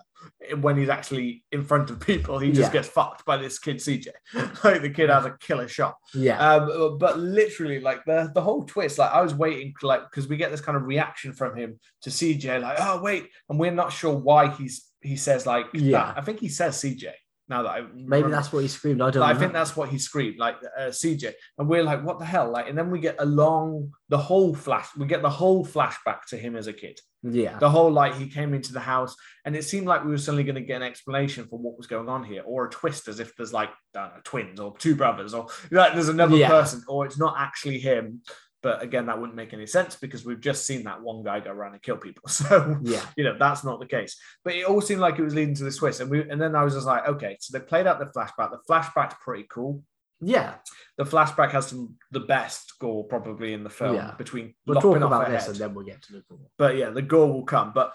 [SPEAKER 1] When he's actually in front of people, he just
[SPEAKER 2] Yeah.
[SPEAKER 1] gets fucked by this kid CJ. Like the kid has a killer shot.
[SPEAKER 2] yeah
[SPEAKER 1] Um, but literally, like the the whole twist, like I was waiting, like because we get this kind of reaction from him to CJ, like oh wait, and we're not sure why he's he says like
[SPEAKER 2] Yeah.
[SPEAKER 1] that. I think he says CJ. Now that I
[SPEAKER 2] Maybe
[SPEAKER 1] remember.
[SPEAKER 2] that's what he screamed. I don't
[SPEAKER 1] Like,
[SPEAKER 2] know.
[SPEAKER 1] I think that's what he screamed, like uh, CJ, and we're like, "What the hell?" Like, and then we get along the whole flash. We get the whole flashback to him as a kid.
[SPEAKER 2] yeah.
[SPEAKER 1] The whole like he came into the house, and it seemed like we were suddenly going to get an explanation for what was going on here, or a twist, as if there's like know, twins or two brothers, or like there's another
[SPEAKER 2] Yeah.
[SPEAKER 1] person, or it's not actually him. But again, that wouldn't make any sense because we've just seen that one guy go around and kill people. So
[SPEAKER 2] Yeah.
[SPEAKER 1] you know that's not the case but it all seemed like it was leading to the twist and we and then i was just like okay so they played out the flashback the flashback's pretty cool
[SPEAKER 2] Yeah.
[SPEAKER 1] the flashback has some the best gore probably in the film
[SPEAKER 2] Yeah.
[SPEAKER 1] between
[SPEAKER 2] We'll talk about this
[SPEAKER 1] head.
[SPEAKER 2] and then we'll get to the gore.
[SPEAKER 1] but yeah the gore will come but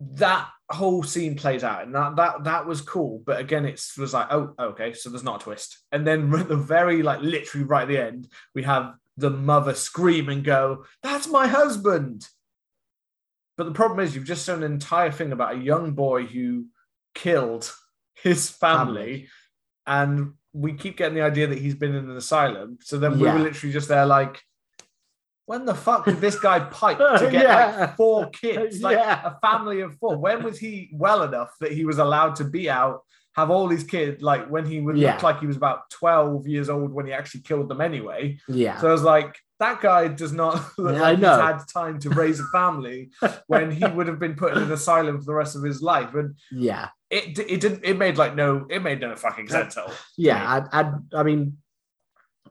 [SPEAKER 1] that whole scene plays out and that that that was cool but again it was like oh okay so there's not a twist and then at the very like literally right at the end we have the mother scream and go that's my husband but the problem is you've just shown an entire thing about a young boy who killed his family,
[SPEAKER 2] Family.
[SPEAKER 1] and we keep getting the idea that he's been in an asylum so then we
[SPEAKER 2] Yeah.
[SPEAKER 1] were literally just there like when the fuck did this guy pipe to get
[SPEAKER 2] Yeah.
[SPEAKER 1] like four kids, like
[SPEAKER 2] Yeah.
[SPEAKER 1] a family of four? When was he well enough that he was allowed to be out, have all these kids? Like when he would
[SPEAKER 2] Yeah.
[SPEAKER 1] look like he was about twelve years old when he actually killed them anyway.
[SPEAKER 2] Yeah.
[SPEAKER 1] So I was like, that guy does not look
[SPEAKER 2] Yeah,
[SPEAKER 1] like
[SPEAKER 2] I know.
[SPEAKER 1] he's had time to raise a family when he would have been put in an asylum for the rest of his life. And
[SPEAKER 2] yeah.
[SPEAKER 1] it it didn't it made like no it made no fucking sense at all.
[SPEAKER 2] Yeah. I, I, I mean,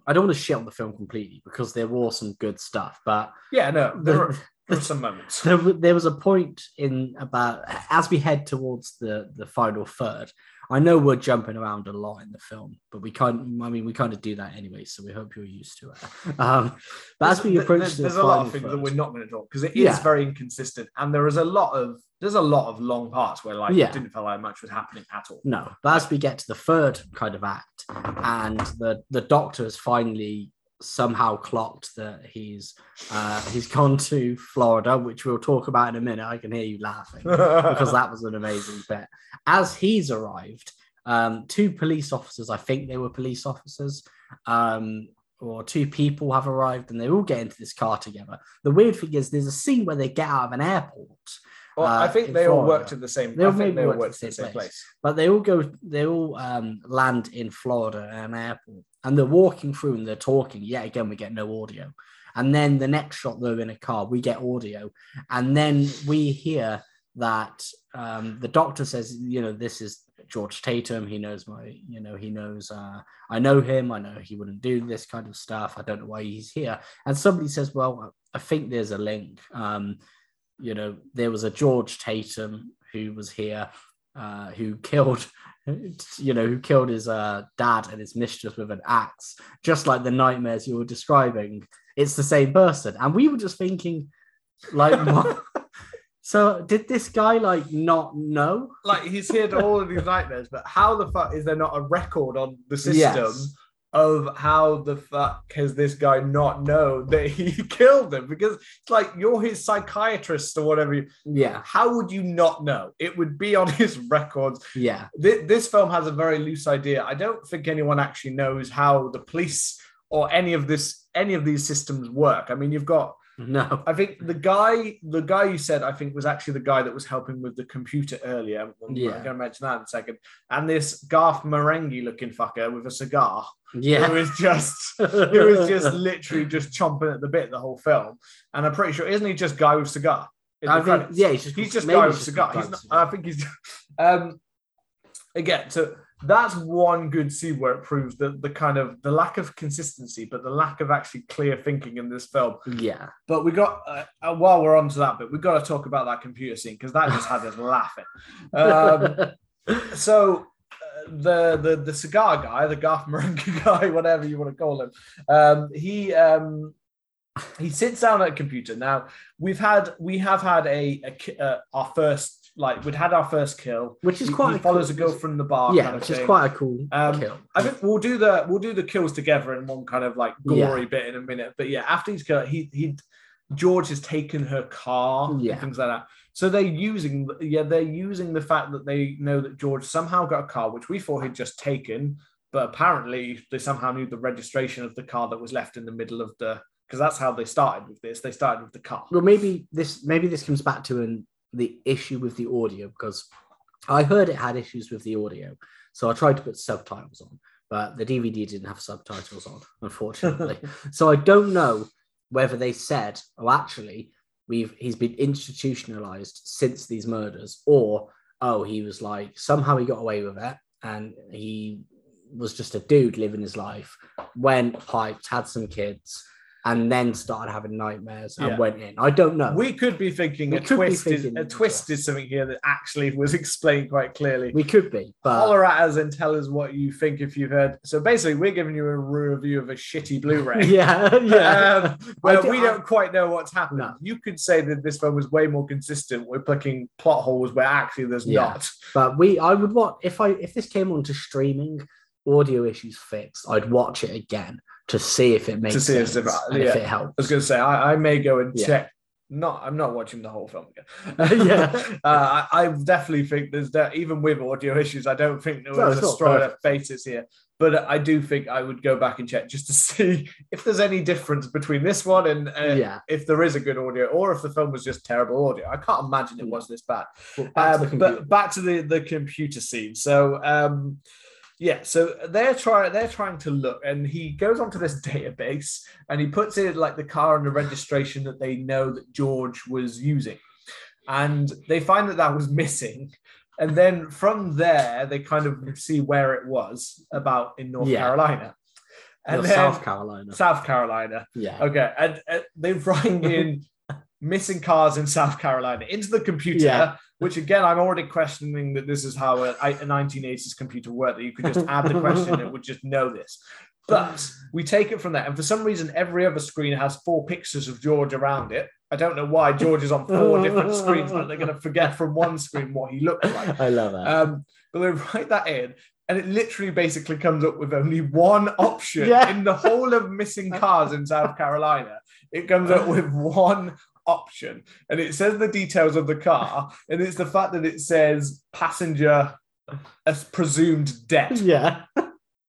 [SPEAKER 2] I don't want to shit on the film completely because there was some good stuff, but
[SPEAKER 1] Yeah, no, there
[SPEAKER 2] the,
[SPEAKER 1] there were some moments.
[SPEAKER 2] there, there was a point in about as we head towards the the final third. I know we're jumping around a lot in the film, but we can't. I mean, we kind of do that anyway, so we hope you're used to it. Um, but as we approach
[SPEAKER 1] there's,
[SPEAKER 2] the
[SPEAKER 1] there's a lot of things that we're not going to talk because it is
[SPEAKER 2] Yeah.
[SPEAKER 1] very inconsistent, and there is a lot of there's a lot of long parts where like
[SPEAKER 2] Yeah.
[SPEAKER 1] it didn't feel like much was happening at all.
[SPEAKER 2] No, but as we get to the third kind of act, and the the doctor has finally somehow clocked that he's uh, he's gone to Florida, which we'll talk about in a minute. I can hear you laughing because that was an amazing bit. As he's arrived, um, two police officers, I think they were police officers, um, or two people have arrived, and they all get into this car together. The weird thing is, there's a scene where they get out of an airport.
[SPEAKER 1] Well, I
[SPEAKER 2] uh,
[SPEAKER 1] think
[SPEAKER 2] in
[SPEAKER 1] they all worked in the same.
[SPEAKER 2] They
[SPEAKER 1] I
[SPEAKER 2] all
[SPEAKER 1] think
[SPEAKER 2] maybe
[SPEAKER 1] they all
[SPEAKER 2] worked in
[SPEAKER 1] the same place.
[SPEAKER 2] But they all go, they all um, land in Florida at an airport, and they're walking through and they're talking. Yet again, we get no audio. And then the next shot, they're in a car. We get audio, and then we hear that um, the doctor says, "You know, this is George Tatum. He knows my, you know, he knows. Uh, I know him. I know he wouldn't do this kind of stuff. I don't know why he's here." And somebody says, "Well, I think there's a link." Um, you know, there was a George Tatum who was here, uh, who killed, you know, who killed his uh, dad and his mistress with an axe, just like the nightmares you were describing. It's the same person, and we were just thinking, like, what? so did this guy like not know?
[SPEAKER 1] Like he's here to all of these nightmares, but how the fuck is there not a record on the system
[SPEAKER 2] Yes.
[SPEAKER 1] Of how the fuck has this guy not known that he killed them? Because it's like you're his psychiatrist or whatever. you-
[SPEAKER 2] Yeah,
[SPEAKER 1] How would you not know? It would be on his records.
[SPEAKER 2] yeah,
[SPEAKER 1] This, this film has a very loose idea. I don't think anyone actually knows how the police or any of this any of these systems work. I mean, you've got
[SPEAKER 2] no,
[SPEAKER 1] I think the guy, the guy you said, I think was actually the guy that was helping with the computer earlier. I'm
[SPEAKER 2] Yeah.
[SPEAKER 1] going to mention that in a second. And this Garth Marenghi looking fucker with a cigar, who
[SPEAKER 2] yeah,
[SPEAKER 1] is just, who is just literally just chomping at the bit the whole film. And I'm pretty sure, isn't he just guy with cigar?
[SPEAKER 2] I think, yeah, he's just
[SPEAKER 1] he's just guy with cigar. He's not, I think he's. Um, again, so that's one good scene where it proves that the kind of the lack of consistency, but the lack of actually clear thinking in this film.
[SPEAKER 2] yeah,
[SPEAKER 1] But we got uh, uh, while we're on to that bit, we've got to talk about that computer scene because that just had us laughing. Um, so uh, the the the cigar guy, the Garth Marenghi guy, whatever you want to call him, um, he um, he sits down at a computer. Now we've had we have had a, a uh, our first like we'd had our first kill.
[SPEAKER 2] which is
[SPEAKER 1] He-
[SPEAKER 2] quite
[SPEAKER 1] he follows
[SPEAKER 2] cool-
[SPEAKER 1] a girl from the bar.
[SPEAKER 2] yeah,
[SPEAKER 1] kind of
[SPEAKER 2] which is quite a cool
[SPEAKER 1] Um,
[SPEAKER 2] kill.
[SPEAKER 1] I think we'll do the we'll do the kills together in one kind of like gory bit in a minute. But yeah, after he's killed, he he George has taken her car
[SPEAKER 2] Yeah.
[SPEAKER 1] and things like that. So they're using yeah they're using the fact that they know that George somehow got a car which we thought he'd just taken, but apparently they somehow knew the registration of the car that was left in the middle of the because that's how they started with this. They started with the car.
[SPEAKER 2] well maybe this maybe this comes back to an the issue with the audio because i heard it had issues with the audio So I tried to put subtitles on, but the DVD didn't have subtitles on, unfortunately. so I don't know whether they said, "Oh, actually, we've he's been institutionalized since these murders," or "Oh, he was like somehow he got away with it and he was just a dude living his life, went piped, had some kids." And then started having nightmares and
[SPEAKER 1] Yeah.
[SPEAKER 2] went in. I don't know.
[SPEAKER 1] We could be thinking
[SPEAKER 2] We
[SPEAKER 1] a twist is
[SPEAKER 2] thinking
[SPEAKER 1] a twist is something here that actually was explained quite clearly.
[SPEAKER 2] we could be, but
[SPEAKER 1] Holler at us and tell us what you think if you've heard. So basically, we're giving you a review of a shitty Blu-ray.
[SPEAKER 2] yeah, yeah.
[SPEAKER 1] Um, where
[SPEAKER 2] do-
[SPEAKER 1] we
[SPEAKER 2] I-
[SPEAKER 1] don't quite know what's happened.
[SPEAKER 2] No.
[SPEAKER 1] You could say that this film was way more consistent with plucking plot holes where actually there's
[SPEAKER 2] Yeah.
[SPEAKER 1] not.
[SPEAKER 2] But we, I would want if I if this came onto streaming, audio issues fixed. I'd watch it again to see if it makes to
[SPEAKER 1] see if
[SPEAKER 2] sense
[SPEAKER 1] it's about-
[SPEAKER 2] and if
[SPEAKER 1] yeah.
[SPEAKER 2] it
[SPEAKER 1] I was going to say I, I may go and
[SPEAKER 2] Yeah.
[SPEAKER 1] check. Not, I'm not watching the whole film again.
[SPEAKER 2] Yeah.
[SPEAKER 1] uh, I, I definitely think there's that. Even with audio issues, I don't think there was
[SPEAKER 2] it's
[SPEAKER 1] a strong enough basis here. But I do think I would go back and check just to see if there's any difference between this one and uh,
[SPEAKER 2] yeah,
[SPEAKER 1] if there is a good audio, or if the film was just terrible audio. I can't imagine it was this bad.
[SPEAKER 2] But back to
[SPEAKER 1] Um,
[SPEAKER 2] the computer.
[SPEAKER 1] but back to the the computer scene. So um, yeah, so they're trying they're trying to look, and he goes onto this database and he puts in like the car and the registration that they know that George was using, and they find that that was missing. And then from there, they kind of see where it was about in North
[SPEAKER 2] Yeah.
[SPEAKER 1] Carolina, and then
[SPEAKER 2] South Carolina.
[SPEAKER 1] South Carolina.
[SPEAKER 2] Yeah,
[SPEAKER 1] Okay, and uh, they write in missing cars in South Carolina into the computer,
[SPEAKER 2] Yeah.
[SPEAKER 1] which again, I'm already questioning that this is how a, a 1980s computer worked, that you could just add the question and it would just know this. But we take it from there, and for some reason, every other screen has four pictures of George around it. I don't know why George is on four different screens, but they're going to forget from one screen what he looks like.
[SPEAKER 2] I love that.
[SPEAKER 1] Um, but they write that in, and it literally basically comes up with only one option
[SPEAKER 2] Yeah.
[SPEAKER 1] in the whole of missing cars in South Carolina. It comes up with one option, and it says the details of the car, and it's the fact that it says passenger as presumed dead,
[SPEAKER 2] yeah,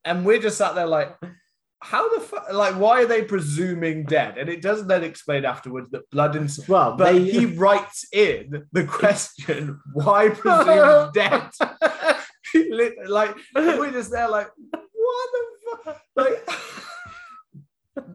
[SPEAKER 1] and we're just sat there like. How the fuck? Like, why are they presuming dead? And it doesn't then explain afterwards that blood and
[SPEAKER 2] well,
[SPEAKER 1] but
[SPEAKER 2] they,
[SPEAKER 1] he writes in the question, why presume dead? Like we're just there like, what the fuck? Like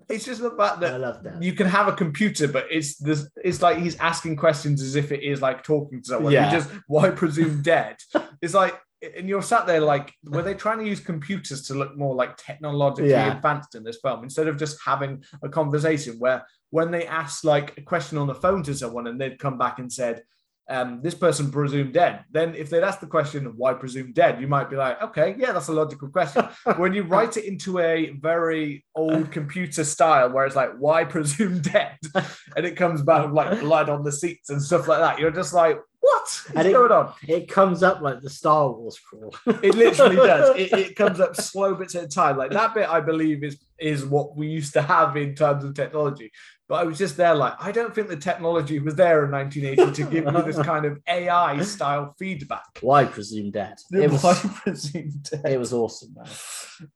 [SPEAKER 1] it's just the fact
[SPEAKER 2] I
[SPEAKER 1] that
[SPEAKER 2] love that.
[SPEAKER 1] you can have a computer, but it's this it's like he's asking questions as if it is like talking to someone.
[SPEAKER 2] Yeah.
[SPEAKER 1] You just why presume dead? It's like and you're sat there like, were they trying to use computers to look more like technologically
[SPEAKER 2] Yeah.
[SPEAKER 1] advanced in this film instead of just having a conversation where when they asked like a question on the phone to someone and they'd come back and said, um, this person presumed dead. Then if they'd ask the question why presumed dead, you might be like, okay, yeah, that's a logical question. when you write it into a very old computer style where it's like, why presumed dead? And it comes back with like blood on the seats and stuff like that, you're just like, what is
[SPEAKER 2] And it-
[SPEAKER 1] going on?
[SPEAKER 2] It comes up like the Star Wars crawl.
[SPEAKER 1] It literally does. It, it comes up slow bits at a time. Like that bit, I believe is is what we used to have in terms of technology. But I was just there, like I don't think the technology was there in 1980 to give you this kind of AI style feedback.
[SPEAKER 2] Why presume dead? It was,
[SPEAKER 1] Why presume dead?
[SPEAKER 2] it was awesome, man.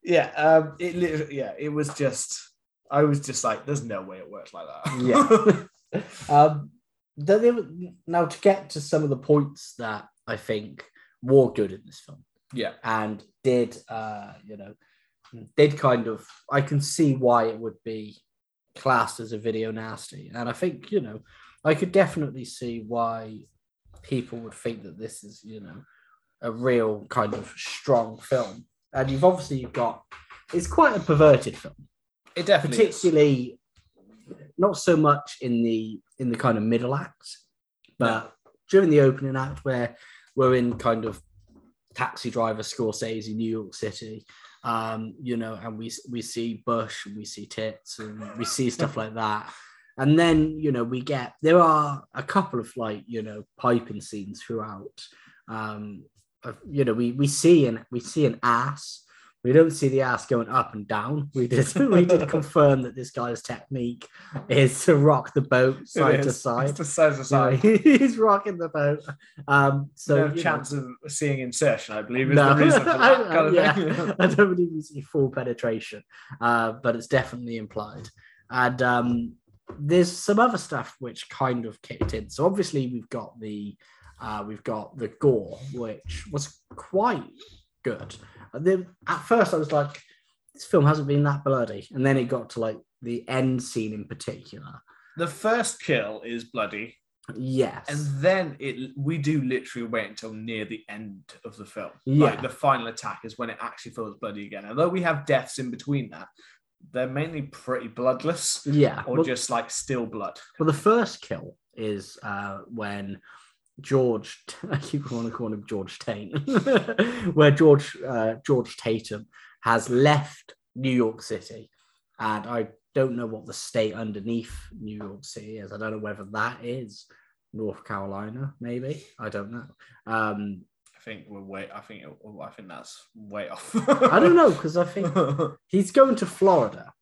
[SPEAKER 1] yeah, um, it literally, yeah, it was just. I was just like, "There's no way it works like that."
[SPEAKER 2] Yeah. Um, now to get to some of the points that I think were good in this film
[SPEAKER 1] yeah,
[SPEAKER 2] and did, uh, you know, did kind of, I can see why it would be classed as a video nasty, and I think you know, I could definitely see why people would think that this is, you know, a real kind of strong film, and you've obviously got, it's quite a perverted film
[SPEAKER 1] it definitely. is.
[SPEAKER 2] Not so much in the in the kind of middle act, but during the opening act where we're in kind of taxi driver Scorsese, New York City, um, you know, and we we see Bush and we see tits and we see stuff like that. And then, you know, we get there are a couple of like, you know, piping scenes throughout. Um, of, you know, we we see an we see an ass. We don't see the ass going up and down. We did we did confirm that this guy's technique is to rock the boat side to side.
[SPEAKER 1] It's to side to side.
[SPEAKER 2] he's rocking the boat. Um, so
[SPEAKER 1] no
[SPEAKER 2] you know,
[SPEAKER 1] chance of seeing insertion, I believe, is
[SPEAKER 2] no,
[SPEAKER 1] the reason for that
[SPEAKER 2] I-
[SPEAKER 1] kind of
[SPEAKER 2] yeah,
[SPEAKER 1] thing.
[SPEAKER 2] I don't believe we see full penetration, uh, but it's definitely implied. And um, there's some other stuff which kind of kicked in. So obviously we've got the uh, we've got the gore, which was quite good. And then at first I was like, this film hasn't been that bloody, and then it got to like the end scene in particular.
[SPEAKER 1] The first kill is bloody,
[SPEAKER 2] Yes,
[SPEAKER 1] and then it we do literally wait until near the end of the film.
[SPEAKER 2] Yeah.
[SPEAKER 1] Like the final attack is when it actually feels bloody again. Although we have deaths in between that, they're mainly pretty bloodless
[SPEAKER 2] yeah.
[SPEAKER 1] or
[SPEAKER 2] well,
[SPEAKER 1] just like still blood.
[SPEAKER 2] well, the first kill is uh, when George, I keep wanting to call him George Tate, where George uh, George Tatum has left New York City, and I don't know what the state underneath New York City is. I don't know whether that is North Carolina, maybe. I don't know. Um,
[SPEAKER 1] I think we're way. I think. It, I think that's way off.
[SPEAKER 2] I don't know because I think he's going to Florida.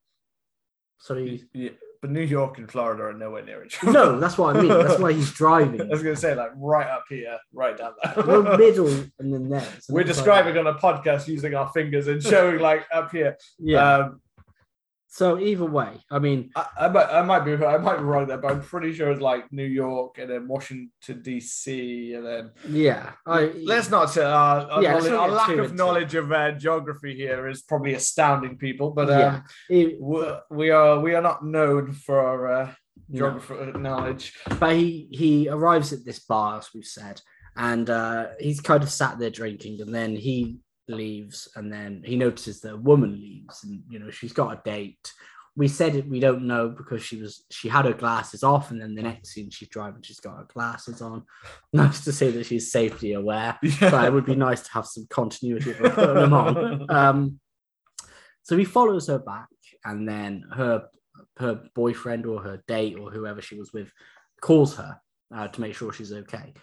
[SPEAKER 2] So he
[SPEAKER 1] yeah, but New York and Florida are nowhere near each other.
[SPEAKER 2] no, that's what I mean. That's why he's driving.
[SPEAKER 1] I was going to say like right up here, right down there.
[SPEAKER 2] We're middle and then there. So
[SPEAKER 1] We're
[SPEAKER 2] it's like-
[SPEAKER 1] describing on a podcast using our fingers and showing like up here.
[SPEAKER 2] yeah.
[SPEAKER 1] Um,
[SPEAKER 2] so either way, I mean,
[SPEAKER 1] I, I might, I might be, I might be wrong there, but I'm pretty sure it's like New York and then Washington D.C. and then
[SPEAKER 2] yeah. I
[SPEAKER 1] let's not say our, our,
[SPEAKER 2] Yeah,
[SPEAKER 1] knowledge, our lack of knowledge of uh, geography here is probably astounding people, but um,
[SPEAKER 2] yeah. He-
[SPEAKER 1] we're- we are not known for our uh,
[SPEAKER 2] no.
[SPEAKER 1] geography knowledge.
[SPEAKER 2] But he he arrives at this bar, as we've said, and uh, he's kind of sat there drinking, and then he leaves, and then he notices that a woman leaves, and you know she's got a date. We said it. We don't know because she was she had her glasses off, and then the next scene she's driving, she's got her glasses on. Nice to say that she's safety aware. but it would be nice to have some continuity of putting them on. Um, so he follows her back, and then her her boyfriend or her date or whoever she was with calls her uh, to make sure she's okay.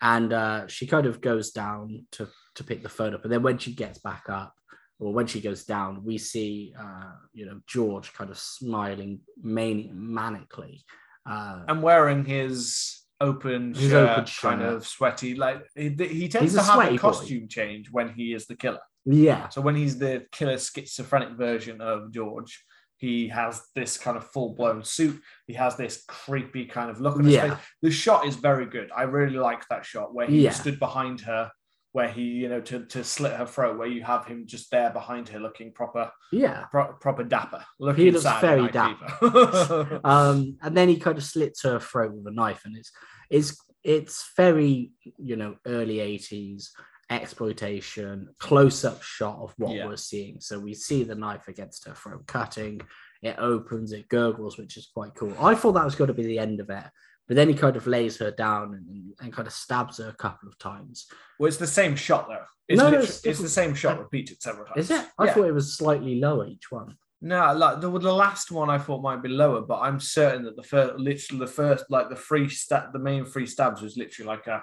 [SPEAKER 2] And uh, she kind of goes down to to pick the phone up, and then when she gets back up, or when she goes down, we see uh, you know George kind of smiling mani- manically. Uh,
[SPEAKER 1] and wearing his open
[SPEAKER 2] His
[SPEAKER 1] shirt,
[SPEAKER 2] open
[SPEAKER 1] kind of sweaty. Like he, he tends
[SPEAKER 2] He's a
[SPEAKER 1] to have
[SPEAKER 2] sweaty
[SPEAKER 1] a
[SPEAKER 2] boy.
[SPEAKER 1] costume change when he is the killer.
[SPEAKER 2] yeah,
[SPEAKER 1] So when he's the killer schizophrenic version of George, he has this kind of full blown suit. He has this creepy kind of look on his
[SPEAKER 2] Yeah.
[SPEAKER 1] face. The shot is very good. I really like that shot where he
[SPEAKER 2] Yeah.
[SPEAKER 1] stood behind her, where he, you know, to, to slit her throat, where you have him just there behind her looking proper,
[SPEAKER 2] yeah.
[SPEAKER 1] pro- proper dapper. Looking
[SPEAKER 2] looks
[SPEAKER 1] Saturday
[SPEAKER 2] very
[SPEAKER 1] dapper.
[SPEAKER 2] Um, and then he kind of slits her throat with a knife, and it's it's it's very you know early eighties exploitation, close up shot of what
[SPEAKER 1] Yeah.
[SPEAKER 2] we're seeing. So we see the knife against her throat cutting. It opens, it gurgles, which is quite cool. I thought that was going to be the end of it, but then he kind of lays her down and, and kind of stabs her a couple of times.
[SPEAKER 1] well, it's the same shot though. It's,
[SPEAKER 2] No, no, it's
[SPEAKER 1] it's, the same shot repeated several times.
[SPEAKER 2] Is it? I
[SPEAKER 1] Yeah.
[SPEAKER 2] thought it was slightly lower each one.
[SPEAKER 1] No, like the, the last one I thought might be lower, but I'm certain that the first, literally the first, like the free stab, the main free stabs was literally like a,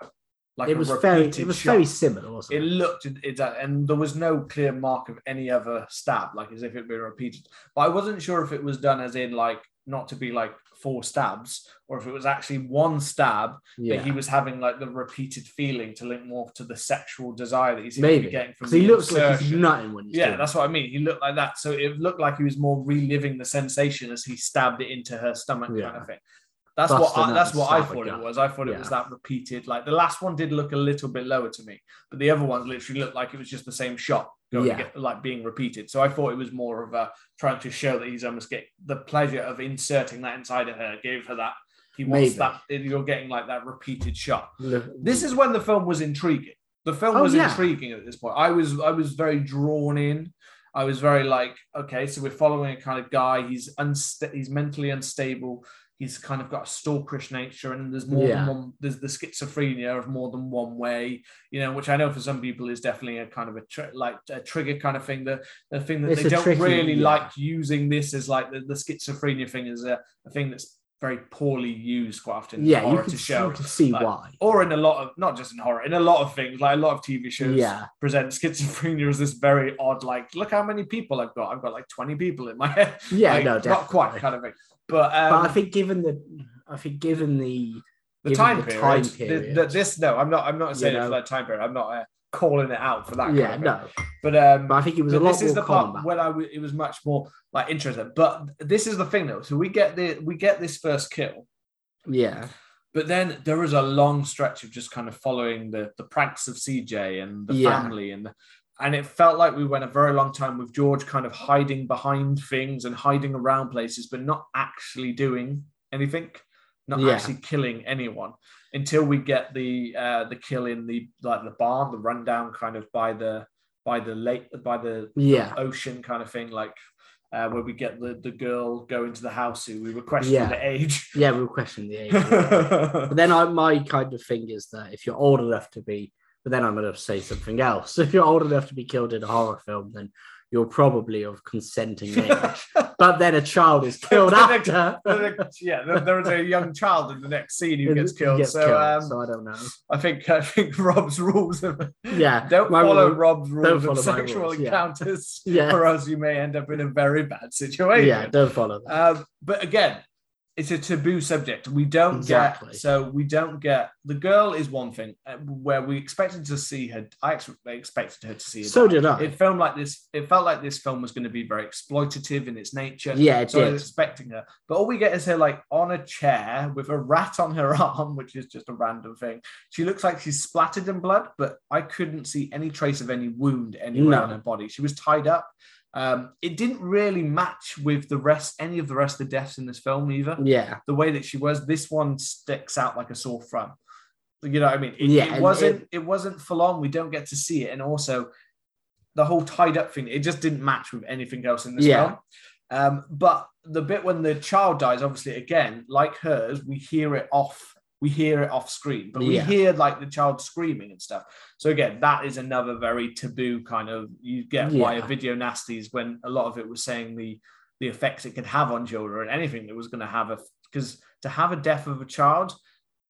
[SPEAKER 1] like
[SPEAKER 2] it was very, it was
[SPEAKER 1] shot.
[SPEAKER 2] very similar, wasn't
[SPEAKER 1] It
[SPEAKER 2] it?
[SPEAKER 1] looked, it's and there was no clear mark of any other stab, like as if it'd been repeated. But I wasn't sure if it was done as in like not to be like four stabs, or if it was actually one stab
[SPEAKER 2] Yeah.
[SPEAKER 1] but he was having like the repeated feeling to link more to the sexual desire that he's
[SPEAKER 2] Maybe
[SPEAKER 1] be getting from
[SPEAKER 2] he looks like he's nutting when he's
[SPEAKER 1] Yeah, that's what I mean. He looked like that. So it looked like he was more reliving the sensation as he stabbed it into her stomach, kind of thing. That's what I, that's what I thought it was. I thought it
[SPEAKER 2] Yeah.
[SPEAKER 1] was that repeated. Like the last one did look a little bit lower to me, but the other ones literally looked like it was just the same shot going
[SPEAKER 2] Yeah.
[SPEAKER 1] get, like being repeated. So I thought it was more of a trying to show that he's almost getting the pleasure of inserting that inside of her, gave her that. He wants
[SPEAKER 2] Maybe.
[SPEAKER 1] that. You're getting like that repeated shot this is when the film was intriguing. The film
[SPEAKER 2] Oh,
[SPEAKER 1] was
[SPEAKER 2] yeah.
[SPEAKER 1] intriguing at this point. I was I was very drawn in. I was very like, okay, so we're following a kind of guy. He's unsta- he's mentally unstable. He's kind of got a stalkerish nature, and there's more
[SPEAKER 2] Yeah.
[SPEAKER 1] than one. There's the schizophrenia of more than one way, you know, which I know for some people is definitely a kind of a tr- like a trigger kind of thing. The the thing that
[SPEAKER 2] It's
[SPEAKER 1] they don't
[SPEAKER 2] tricky-
[SPEAKER 1] really
[SPEAKER 2] yeah.
[SPEAKER 1] like using this as like the, the schizophrenia thing is a, a thing that's very poorly used quite often. in
[SPEAKER 2] yeah, you
[SPEAKER 1] horror to show
[SPEAKER 2] you can see
[SPEAKER 1] like,
[SPEAKER 2] why.
[SPEAKER 1] or in a lot of not just in horror, in a lot of things, like a lot of TV shows
[SPEAKER 2] Yeah,
[SPEAKER 1] present schizophrenia as this very odd, like, look how many people I've got. I've got like 20 people in my head.
[SPEAKER 2] yeah,
[SPEAKER 1] Like,
[SPEAKER 2] no,
[SPEAKER 1] not quite kind of thing. But um
[SPEAKER 2] but I think given the, I think given the,
[SPEAKER 1] the
[SPEAKER 2] given
[SPEAKER 1] time
[SPEAKER 2] the
[SPEAKER 1] period,
[SPEAKER 2] time period.
[SPEAKER 1] the- this no, I'm not I'm not
[SPEAKER 2] You
[SPEAKER 1] saying it
[SPEAKER 2] know.
[SPEAKER 1] for that time period. I'm not uh, calling it out for that
[SPEAKER 2] yeah,
[SPEAKER 1] kind of
[SPEAKER 2] no,
[SPEAKER 1] But um
[SPEAKER 2] but I think it was a lot
[SPEAKER 1] this
[SPEAKER 2] more
[SPEAKER 1] is the part when I w- it was much more like interesting. But this is the thing though. So we get the we get this first kill,
[SPEAKER 2] yeah,
[SPEAKER 1] But then there is a long stretch of just kind of following the the pranks of CJ and the
[SPEAKER 2] Yeah.
[SPEAKER 1] family and the, and it felt like we went a very long time with George kind of hiding behind things and hiding around places, but not actually doing anything, not
[SPEAKER 2] Yeah.
[SPEAKER 1] actually killing anyone until we get the uh, the kill in the like the barn, the rundown kind of by the by the lake by the
[SPEAKER 2] Yeah.
[SPEAKER 1] ocean kind of thing, like uh, where we get the the girl go into the house who we were questioning
[SPEAKER 2] Yeah.
[SPEAKER 1] the age.
[SPEAKER 2] Yeah, we'll question the age. but then I, my kind of thing is that if you're old enough to be, but then I'm going to say something else. If you're old enough to be killed in a horror film, then you're probably of consenting age. but then a child is killed after.
[SPEAKER 1] Yeah, there, there is a young child in the next scene who gets killed.
[SPEAKER 2] gets
[SPEAKER 1] so,
[SPEAKER 2] killed,
[SPEAKER 1] um,
[SPEAKER 2] so I don't know.
[SPEAKER 1] I think I think Rob's rules of
[SPEAKER 2] Yeah,
[SPEAKER 1] don't follow
[SPEAKER 2] rule-
[SPEAKER 1] Rob's rules
[SPEAKER 2] follow
[SPEAKER 1] of sexual
[SPEAKER 2] rules,
[SPEAKER 1] encounters,
[SPEAKER 2] Yeah.
[SPEAKER 1] or else you may end up in a very bad situation.
[SPEAKER 2] Yeah, don't follow that.
[SPEAKER 1] Um, but again, it's a taboo subject. We don't
[SPEAKER 2] Exactly.
[SPEAKER 1] get so we don't get the girl is one thing uh, where we expected to see her. I expected her to see. Her
[SPEAKER 2] So
[SPEAKER 1] die.
[SPEAKER 2] did I.
[SPEAKER 1] It felt like this. It felt like this film was going to be very exploitative in its nature.
[SPEAKER 2] Yeah, it
[SPEAKER 1] so I
[SPEAKER 2] did.
[SPEAKER 1] was expecting her, but all we get is her like on a chair with a rat on her arm, which is just a random thing. She looks like she's splattered in blood, but I couldn't see any trace of any wound anywhere
[SPEAKER 2] No.
[SPEAKER 1] on her body. She was tied up. Um, it didn't really match with the rest, any of the rest of the deaths in this film either.
[SPEAKER 2] Yeah,
[SPEAKER 1] The way that she was, this one sticks out like a sore thumb. You know what I mean? It,
[SPEAKER 2] Yeah,
[SPEAKER 1] it wasn't. It, wasn't full on. We don't get to see it, and also the whole tied up thing. It just didn't match with anything else in this
[SPEAKER 2] Yeah.
[SPEAKER 1] film. Um, but the bit when the child dies, obviously, again, like hers, we hear it off. We hear it off screen, but we
[SPEAKER 2] Yeah.
[SPEAKER 1] hear like the child screaming and stuff. So again, that is another very taboo kind of. You get why a
[SPEAKER 2] Yeah.
[SPEAKER 1] video nasties when a lot of it was saying the the effects it could have on children, and anything that was going to have a because to have a death of a child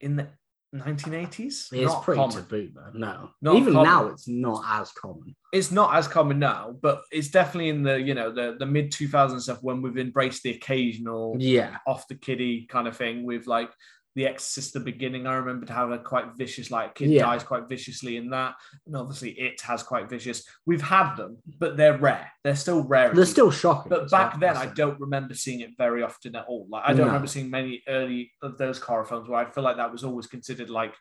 [SPEAKER 1] in the 1980s,
[SPEAKER 2] it's
[SPEAKER 1] not
[SPEAKER 2] pretty
[SPEAKER 1] common.
[SPEAKER 2] taboo, man. No,
[SPEAKER 1] Not
[SPEAKER 2] even
[SPEAKER 1] common.
[SPEAKER 2] now it's not as common.
[SPEAKER 1] It's not as common now, but it's definitely in the you know the the mid 2000s stuff when we've embraced the occasional
[SPEAKER 2] Yeah,
[SPEAKER 1] off the kiddie kind of thing with like the Exorcist, the beginning. I remember to have a quite vicious, like kid
[SPEAKER 2] Yeah.
[SPEAKER 1] dies quite viciously in that, and obviously it has quite vicious. We've had them, but they're rare. They're still rare.
[SPEAKER 2] they're still shocking.
[SPEAKER 1] But back then, I don't remember seeing it very often at all. Like I don't
[SPEAKER 2] No.
[SPEAKER 1] remember seeing many early of those horror films where I feel like that was always considered like,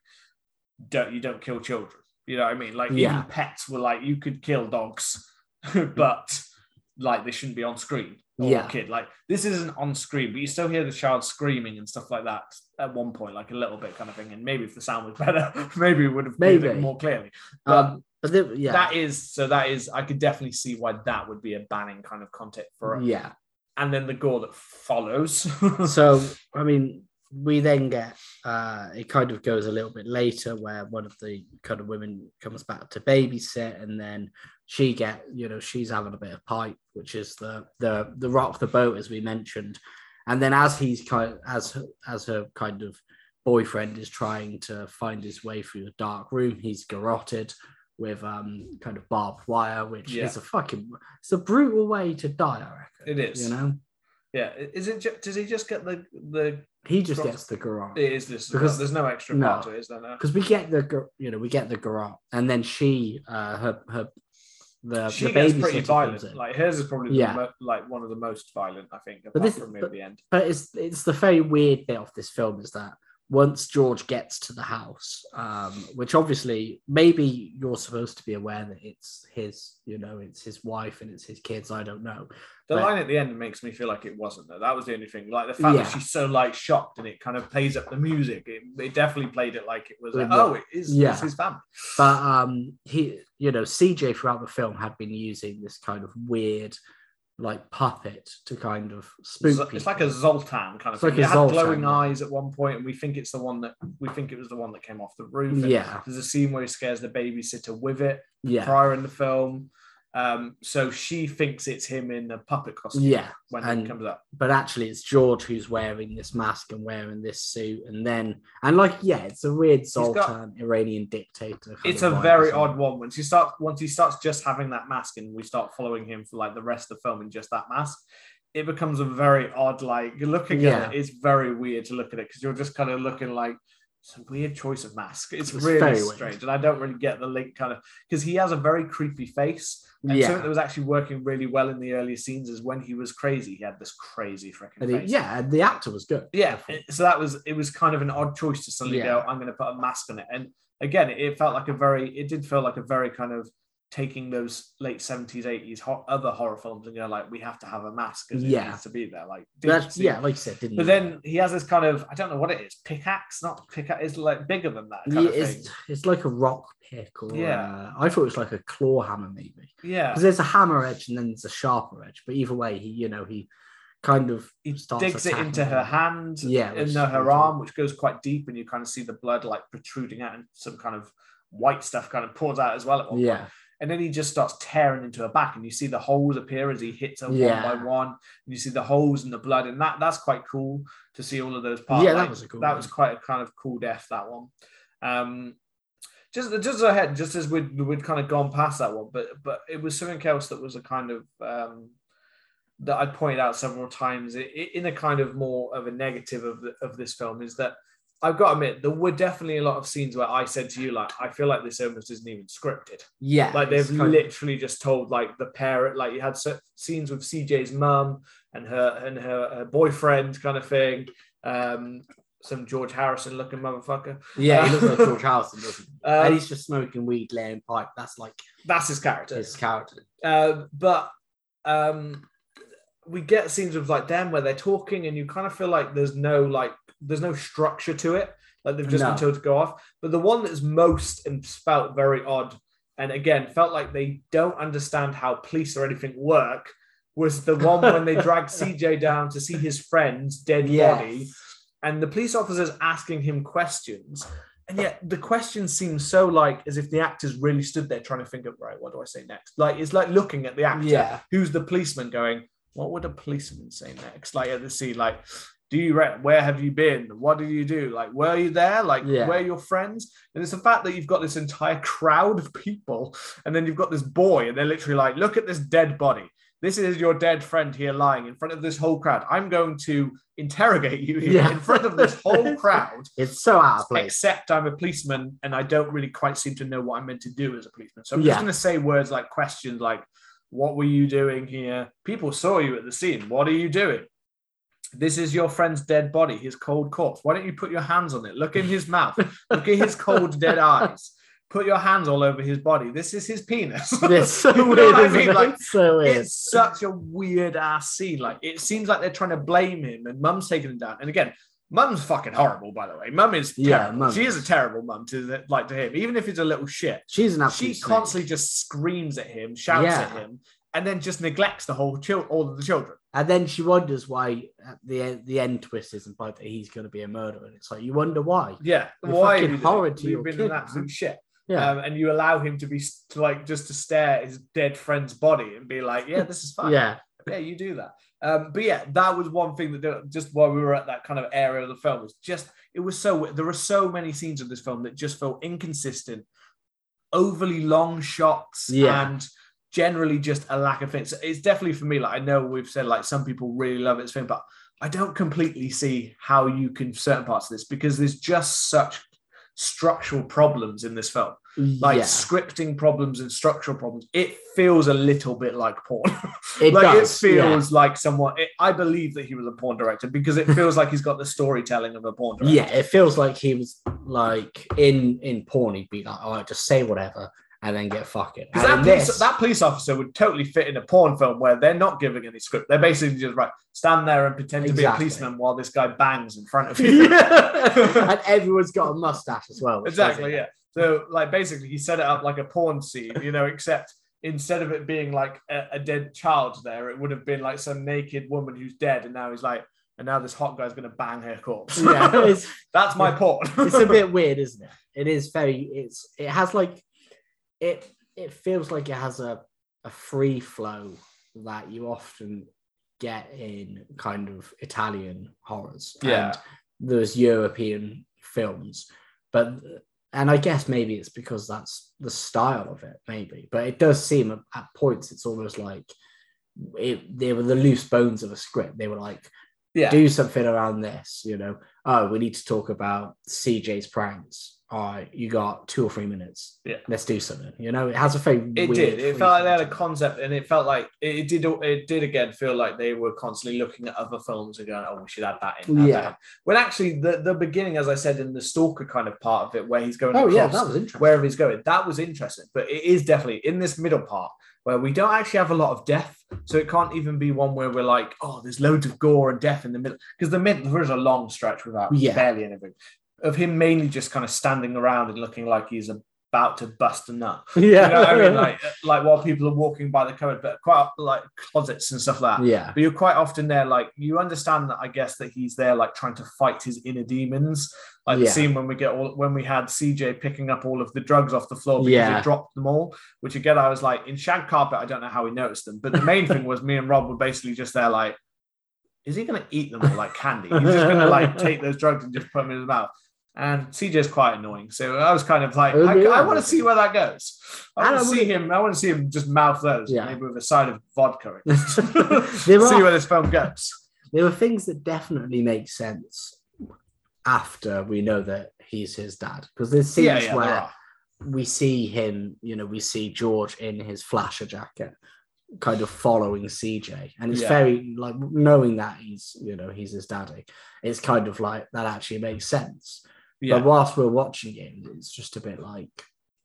[SPEAKER 1] don't you don't kill children. You know what I mean? Like
[SPEAKER 2] Yeah.
[SPEAKER 1] even pets were like you could kill dogs, but like they shouldn't be on screen. Or
[SPEAKER 2] Yeah.
[SPEAKER 1] kid like this isn't on screen, but you still hear the child screaming and stuff like that at one point, like a little bit kind of thing. And maybe if the sound was better, maybe it would have made it more clearly. But
[SPEAKER 2] Um, but yeah,
[SPEAKER 1] that is so that is I could definitely see why that would be a banning kind of content for it
[SPEAKER 2] yeah.
[SPEAKER 1] and then the gore that follows.
[SPEAKER 2] so I mean, we then get uh, it kind of goes a little bit later where one of the kind of women comes back to babysit, and then she get you know she's having a bit of pipe, which is the the the rock the boat as we mentioned, and then as he's kind of, as as her kind of boyfriend is trying to find his way through the dark room, he's garroted with um kind of barbed wire, which
[SPEAKER 1] Yeah.
[SPEAKER 2] is a fucking it's a brutal way to die, I reckon.
[SPEAKER 1] It is.
[SPEAKER 2] you know.
[SPEAKER 1] yeah, is it? ju- Does he just get the the?
[SPEAKER 2] He just gets the garrote.
[SPEAKER 1] It is this
[SPEAKER 2] Because-
[SPEAKER 1] there's no extra
[SPEAKER 2] no.
[SPEAKER 1] part to it, is there? No?
[SPEAKER 2] because we get the you know we get the garage and then she uh her her the
[SPEAKER 1] She
[SPEAKER 2] the
[SPEAKER 1] gets pretty violent. Like hers is probably
[SPEAKER 2] Yeah.
[SPEAKER 1] mo- like one of the most violent, I think, apart
[SPEAKER 2] But this-
[SPEAKER 1] from
[SPEAKER 2] but-
[SPEAKER 1] the end.
[SPEAKER 2] but it's it's the very weird bit of this film is that once George gets to the house, um, which obviously maybe you're supposed to be aware that it's his, you know, it's his wife and it's his kids. I don't know.
[SPEAKER 1] The
[SPEAKER 2] But-
[SPEAKER 1] line at the end makes me feel like it wasn't though. That was the only thing. Like the fact
[SPEAKER 2] Yeah.
[SPEAKER 1] that she's so like shocked and it kind of plays up the music. It, it definitely played it like it was. Like, oh, it is.
[SPEAKER 2] Yeah.
[SPEAKER 1] It's his family.
[SPEAKER 2] But um, he, you know, CJ throughout the film had been using this kind of weird, like puppet to kind of spook
[SPEAKER 1] It's,
[SPEAKER 2] people.
[SPEAKER 1] like a Zoltan kind of
[SPEAKER 2] It's
[SPEAKER 1] thing.
[SPEAKER 2] like
[SPEAKER 1] it had
[SPEAKER 2] Zoltan,
[SPEAKER 1] glowing
[SPEAKER 2] yeah.
[SPEAKER 1] eyes at one point, and we think it's the one that we think it was the one that came off the roof. and
[SPEAKER 2] yeah,
[SPEAKER 1] There's a scene where he scares the babysitter with it
[SPEAKER 2] yeah,
[SPEAKER 1] prior in the film. Um, so she thinks it's him in a puppet costume
[SPEAKER 2] yeah.
[SPEAKER 1] when
[SPEAKER 2] and-
[SPEAKER 1] it comes up.
[SPEAKER 2] but actually it's George who's wearing this mask and wearing this suit, and then and like yeah, it's a weird
[SPEAKER 1] got-
[SPEAKER 2] Sultan Iranian dictator.
[SPEAKER 1] It's a very odd one. Once he starts, once he starts just having that mask, and we start following him for like the rest of the film in just that mask, it becomes a very odd. Like looking
[SPEAKER 2] Yeah.
[SPEAKER 1] at it, it's very weird to look at it because you're just kind of looking like it's a weird choice of mask. It's, really strange, and I don't really get the link kind of because he has a very creepy face. And
[SPEAKER 2] Yeah.
[SPEAKER 1] something that was actually working really well in the earlier scenes is when he was crazy. He had this crazy freaking
[SPEAKER 2] And he-
[SPEAKER 1] face.
[SPEAKER 2] yeah, and the actor was good.
[SPEAKER 1] Yeah, so that was it was kind of an odd choice to suddenly
[SPEAKER 2] Yeah.
[SPEAKER 1] go, I'm going to put a mask on it. And again, it felt like a very, it did feel like a very kind of taking those late 70s 80s ho- other horror films and go like we have to have a mask because it
[SPEAKER 2] Yeah.
[SPEAKER 1] needs to be there like
[SPEAKER 2] That's, yeah, like you said, didn't
[SPEAKER 1] but then he has this kind of i don't know what it is pickaxe not pickaxe it's like bigger than that kind
[SPEAKER 2] Yeah,
[SPEAKER 1] of thing
[SPEAKER 2] it's, it's like a rock pick or
[SPEAKER 1] Yeah.
[SPEAKER 2] uh, I thought it was like a claw hammer maybe
[SPEAKER 1] yeah
[SPEAKER 2] because there's a hammer edge and then there's a sharper edge but either way he you know he kind of
[SPEAKER 1] he
[SPEAKER 2] starts
[SPEAKER 1] digs it into her
[SPEAKER 2] her.
[SPEAKER 1] hand
[SPEAKER 2] Yeah,
[SPEAKER 1] into her arm which goes quite deep and you kind of see the blood like protruding out and some kind of white stuff kind of pours out as well one point. And then he just starts tearing into her back and you see the holes appear as he hits her
[SPEAKER 2] Yeah.
[SPEAKER 1] one by one and you see the holes in the blood and that that's quite cool to see all of those parts
[SPEAKER 2] Yeah, that was a cool
[SPEAKER 1] that
[SPEAKER 2] one.
[SPEAKER 1] was quite a kind of cool death that one um just just ahead just as we'd, we'd kind of gone past that one but but it was something else that was a kind of um that I pointed out several times in a kind of more of a negative of, the, of this film is that I've got to admit there were definitely a lot of scenes where I said to you like I feel like this almost isn't even scripted.
[SPEAKER 2] Yeah.
[SPEAKER 1] Like they've
[SPEAKER 2] kind of-
[SPEAKER 1] literally just told like the parent like you had scenes with CJ's mum and her and her, her boyfriend kind of thing. Um some George Harrison looking motherfucker.
[SPEAKER 2] Yeah he looks like George Harrison doesn't he?
[SPEAKER 1] Um,
[SPEAKER 2] and he's just smoking weed laying pipe. That's like
[SPEAKER 1] that's his character.
[SPEAKER 2] his character.
[SPEAKER 1] Uh, but um we get scenes of like them where they're talking and you kind of feel like there's no like there's no structure to it. Like they've just
[SPEAKER 2] No.
[SPEAKER 1] been told to go off. But the one that's most and felt very odd and again felt like they don't understand how police or anything work was the one when they dragged cj down to see his friend's dead body and the police officer's asking him questions. And yet the questions seem so like as if the actors really stood there trying to think of right what do i say next? Like it's like looking at the actor.
[SPEAKER 2] Yeah.
[SPEAKER 1] who's the policeman going what would a policeman say next? Like at the scene like do you re- where have you been what did you do like were you there like
[SPEAKER 2] Yeah.
[SPEAKER 1] where are your friends and it's the fact that you've got this entire crowd of people and then you've got this boy and they're literally like look at this dead body this is your dead friend here lying in front of this whole crowd i'm going to interrogate you here
[SPEAKER 2] Yeah.
[SPEAKER 1] in front of this whole crowd
[SPEAKER 2] it's so out of place
[SPEAKER 1] except I'm a policeman and I don't really quite seem to know what I'm meant to do as a policeman. So I'm
[SPEAKER 2] Yeah.
[SPEAKER 1] just going to say words like questions like, What were you doing here? People saw you at the scene. What are you doing? This is your friend's dead body, his cold corpse. Why don't you put your hands on it? Look in his mouth. Look at his cold, dead eyes. Put your hands all over his body. This is his penis.
[SPEAKER 2] it's so
[SPEAKER 1] You know
[SPEAKER 2] weird
[SPEAKER 1] I mean? Like,
[SPEAKER 2] It's so weird
[SPEAKER 1] it's such a weird ass scene. Like it seems like they're trying to blame him, and Mum's taking him down. And again, Mum's fucking horrible, by the way. Mum is
[SPEAKER 2] Yeah. Mum
[SPEAKER 1] she is a terrible mum to like to him, even if he's a little shit.
[SPEAKER 2] she's an
[SPEAKER 1] She
[SPEAKER 2] absolute snake.
[SPEAKER 1] constantly just screams at him, shouts
[SPEAKER 2] Yeah.
[SPEAKER 1] at him, and then just neglects the whole child, all of the children.
[SPEAKER 2] And then she wonders why the end, the end twist is implied that he's going to be a murderer. And it's like you wonder why.
[SPEAKER 1] Yeah,
[SPEAKER 2] You're
[SPEAKER 1] why
[SPEAKER 2] fucking Horrid to
[SPEAKER 1] You've
[SPEAKER 2] your
[SPEAKER 1] been
[SPEAKER 2] kid,
[SPEAKER 1] an
[SPEAKER 2] man.
[SPEAKER 1] shit.
[SPEAKER 2] Yeah,
[SPEAKER 1] Um, and you allow him to be to like just to stare at his dead friend's body and be like, "Yeah, this is fine."
[SPEAKER 2] yeah,
[SPEAKER 1] yeah, you do that. Um, but yeah, that was one thing that just while we were at that kind of area of the film was just it was so there were so many scenes of this film that just felt inconsistent, overly long shots,
[SPEAKER 2] Yeah.
[SPEAKER 1] and generally just a lack of things. It's definitely for me. Like I know we've said like some people really love this film, but I don't completely see how you can certain parts of this because there's just such structural problems in this film like
[SPEAKER 2] yeah.
[SPEAKER 1] scripting problems and structural problems it feels a little bit like porn
[SPEAKER 2] It
[SPEAKER 1] like
[SPEAKER 2] does,
[SPEAKER 1] it
[SPEAKER 2] yeah.
[SPEAKER 1] feels like someone it, i believe that he was a porn director because it feels like he's got the storytelling of a porn director
[SPEAKER 2] Yeah, it feels like he was like in in porn. He'd be like, "All right, just say whatever and then get fucking."
[SPEAKER 1] that, police,
[SPEAKER 2] this-
[SPEAKER 1] that police officer would totally fit in a porn film where they're not giving any script they're basically just right stand there and pretend to be a policeman while this guy bangs in front of you
[SPEAKER 2] and everyone's got a mustache as well.
[SPEAKER 1] exactly yeah so like basically he set it up like a porn scene you know except instead of it being like a, a dead child there it would have been like some naked woman who's dead and now he's like and now this hot guy's going to bang her corpse
[SPEAKER 2] Yeah,
[SPEAKER 1] that's my porn
[SPEAKER 2] it's a bit weird, isn't it? It is very. It's it has like it. It feels like it has a a free flow that you often get in kind of Italian horrors.
[SPEAKER 1] Yeah.
[SPEAKER 2] and those European films, but and I guess maybe it's because that's the style of it, maybe. But it does seem at, at points it's almost like it. They were the loose bones of a script. They were like.
[SPEAKER 1] Yeah.
[SPEAKER 2] do something around this. You know, oh, we need to talk about CJ's pranks. All right, you got two or three minutes.
[SPEAKER 1] Yeah.
[SPEAKER 2] let's do something. You know, it has a very
[SPEAKER 1] It did. It felt like they had a
[SPEAKER 2] flow to it.
[SPEAKER 1] concept, and it felt like it did. It did again feel like they were constantly looking at other films and going, "Oh, we should add that in." add
[SPEAKER 2] Yeah.
[SPEAKER 1] that in." When actually, the the beginning, as I said in the Stalker kind of part of it, where he's going
[SPEAKER 2] Oh yeah, that was interesting.
[SPEAKER 1] wherever he's going, that was interesting. But it is definitely in this middle part where we don't actually have a lot of death, so it can't even be one where we're like, "Oh, there's loads of gore and death in the middle," because the mid there is a long stretch without
[SPEAKER 2] Yeah.
[SPEAKER 1] barely anything of him mainly just kind of standing around and looking like he's about to bust a nut.
[SPEAKER 2] yeah,
[SPEAKER 1] You know I mean? Like, like while people are walking by the cupboard, but quite like closets and stuff like that.
[SPEAKER 2] yeah,
[SPEAKER 1] But you're quite often there, like you understand that I guess that he's there, like trying to fight his inner demons. Like the
[SPEAKER 2] Yeah.
[SPEAKER 1] scene when we get all when we had CJ picking up all of the drugs off the floor because
[SPEAKER 2] Yeah.
[SPEAKER 1] he dropped them all. Which again, I was like, in shag carpet, I don't know how he noticed them. But the main thing was me and Rob were basically just there, like, is he going to eat them all like candy? He's just going to like take those drugs and just put them in his mouth. And CJ's quite annoying, so I was kind of like,
[SPEAKER 2] Oh,
[SPEAKER 1] I. I want to see where that goes. I want to see him. I want to see him just mouth those,
[SPEAKER 2] Yeah.
[SPEAKER 1] maybe with a side of vodka.
[SPEAKER 2] There
[SPEAKER 1] see
[SPEAKER 2] are-
[SPEAKER 1] where this film goes.
[SPEAKER 2] there were things that definitely make sense after we know that he's his dad because there's scenes
[SPEAKER 1] Yeah, yeah,
[SPEAKER 2] where
[SPEAKER 1] are.
[SPEAKER 2] we see him, you know, we see George in his flasher jacket, kind of following CJ, and it's very like knowing that he's, you know, he's his daddy. It's kind of like that actually makes sense.
[SPEAKER 1] Yeah.
[SPEAKER 2] But whilst we're watching it, it's just a bit like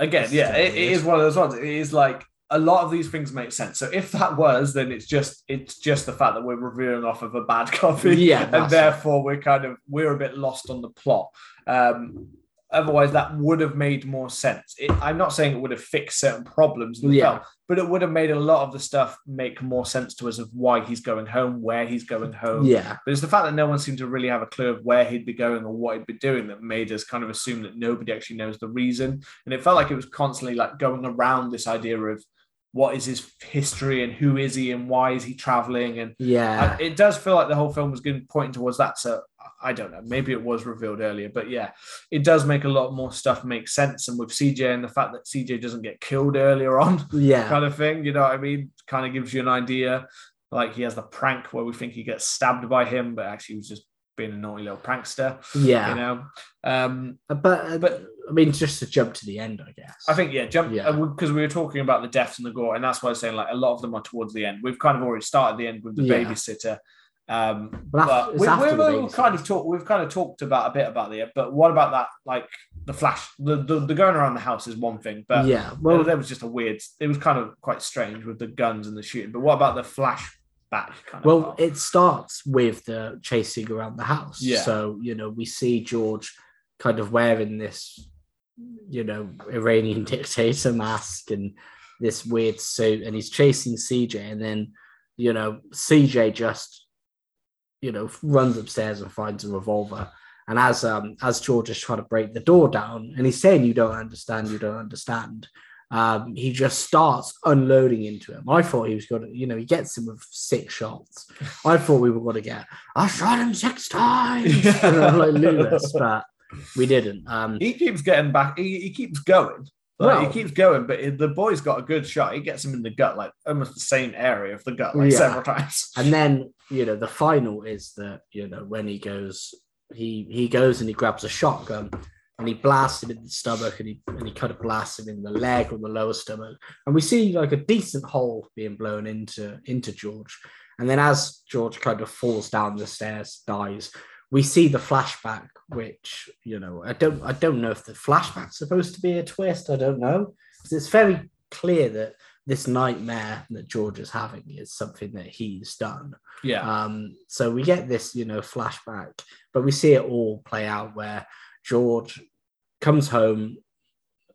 [SPEAKER 1] Again, yeah, it, it is one of those ones. It is like a lot of these things make sense. So if that was, then it's just it's just the fact that we're reviewing off of a bad copy.
[SPEAKER 2] Yeah,
[SPEAKER 1] and
[SPEAKER 2] that's it.
[SPEAKER 1] therefore we're kind of we're a bit lost on the plot. Um, otherwise, that would have made more sense. It, I'm not saying it would have fixed certain problems
[SPEAKER 2] Yeah.
[SPEAKER 1] film, but it would have made a lot of the stuff make more sense to us of why he's going home, where he's going home.
[SPEAKER 2] yeah,
[SPEAKER 1] But it's the fact that no one seemed to really have a clue of where he'd be going or what he'd be doing that made us kind of assume that nobody actually knows the reason. And it felt like it was constantly like going around this idea of what is his history and who is he and why is he traveling. And
[SPEAKER 2] yeah.
[SPEAKER 1] It does feel like the whole film was going pointing towards that. So I don't know. Maybe it was revealed earlier, but yeah, it does make a lot more stuff make sense. And with CJ and the fact that CJ doesn't get killed earlier on,
[SPEAKER 2] yeah,
[SPEAKER 1] kind of thing. You know what I mean? Kind of gives you an idea. Like he has the prank where we think he gets stabbed by him, but actually he was just being a naughty little prankster.
[SPEAKER 2] yeah.
[SPEAKER 1] You know. Um, uh,
[SPEAKER 2] But,
[SPEAKER 1] But-
[SPEAKER 2] but I mean, just to jump to the end, I guess.
[SPEAKER 1] I think yeah, jump
[SPEAKER 2] Yeah.
[SPEAKER 1] Uh, because we were talking about the deaths and the gore, and that's why I was saying like a lot of them are towards the end. We've kind of already started the end with the
[SPEAKER 2] Yeah.
[SPEAKER 1] babysitter. Um,
[SPEAKER 2] But
[SPEAKER 1] but we,
[SPEAKER 2] after
[SPEAKER 1] we,
[SPEAKER 2] the
[SPEAKER 1] we've
[SPEAKER 2] babysitter.
[SPEAKER 1] kind of talked. We've kind of talked about a bit about the. But what about that? Like the flash, the the, the going around the house is one thing, but
[SPEAKER 2] yeah,
[SPEAKER 1] well, there was just a weird. It was kind of quite strange with the guns and the shooting. But what about the flashback? Kind
[SPEAKER 2] Well,
[SPEAKER 1] part?
[SPEAKER 2] it starts with the chasing around the house.
[SPEAKER 1] Yeah.
[SPEAKER 2] So, you know, we see George kind of wearing this, you know, Iranian dictator mask and this weird suit, and he's chasing CJ. And then, you know, CJ just, you know, runs upstairs and finds a revolver. And as um as George is trying to break the door down, and he's saying, "You don't understand, you don't understand," um, he just starts unloading into him. I thought he was going to, you know, he gets him with six shots. I thought we were going to get, I shot him six times,
[SPEAKER 1] Yeah.
[SPEAKER 2] you know, like Loomis, but we didn't. Um,
[SPEAKER 1] he keeps getting back. He, he keeps going. Like,
[SPEAKER 2] Well-
[SPEAKER 1] he keeps going, but the boy's got a good shot. He gets him in the gut, like almost the same area of the gut, like
[SPEAKER 2] Yeah.
[SPEAKER 1] several times.
[SPEAKER 2] and then, you know, the final is that, you know, when he goes, he he goes and he grabs a shotgun and he blasts him in the stomach and he and he kind of blasts him in the leg or the lower stomach. And we see like a decent hole being blown into into George. And then as George kind of falls down the stairs, dies, we see the flashback, which you know, I don't I don't know if the flashback's supposed to be a twist. I don't know. it's very clear that this nightmare that George is having is something that he's done.
[SPEAKER 1] Yeah,
[SPEAKER 2] Um, so we get this, you know, flashback, but we see it all play out where George comes home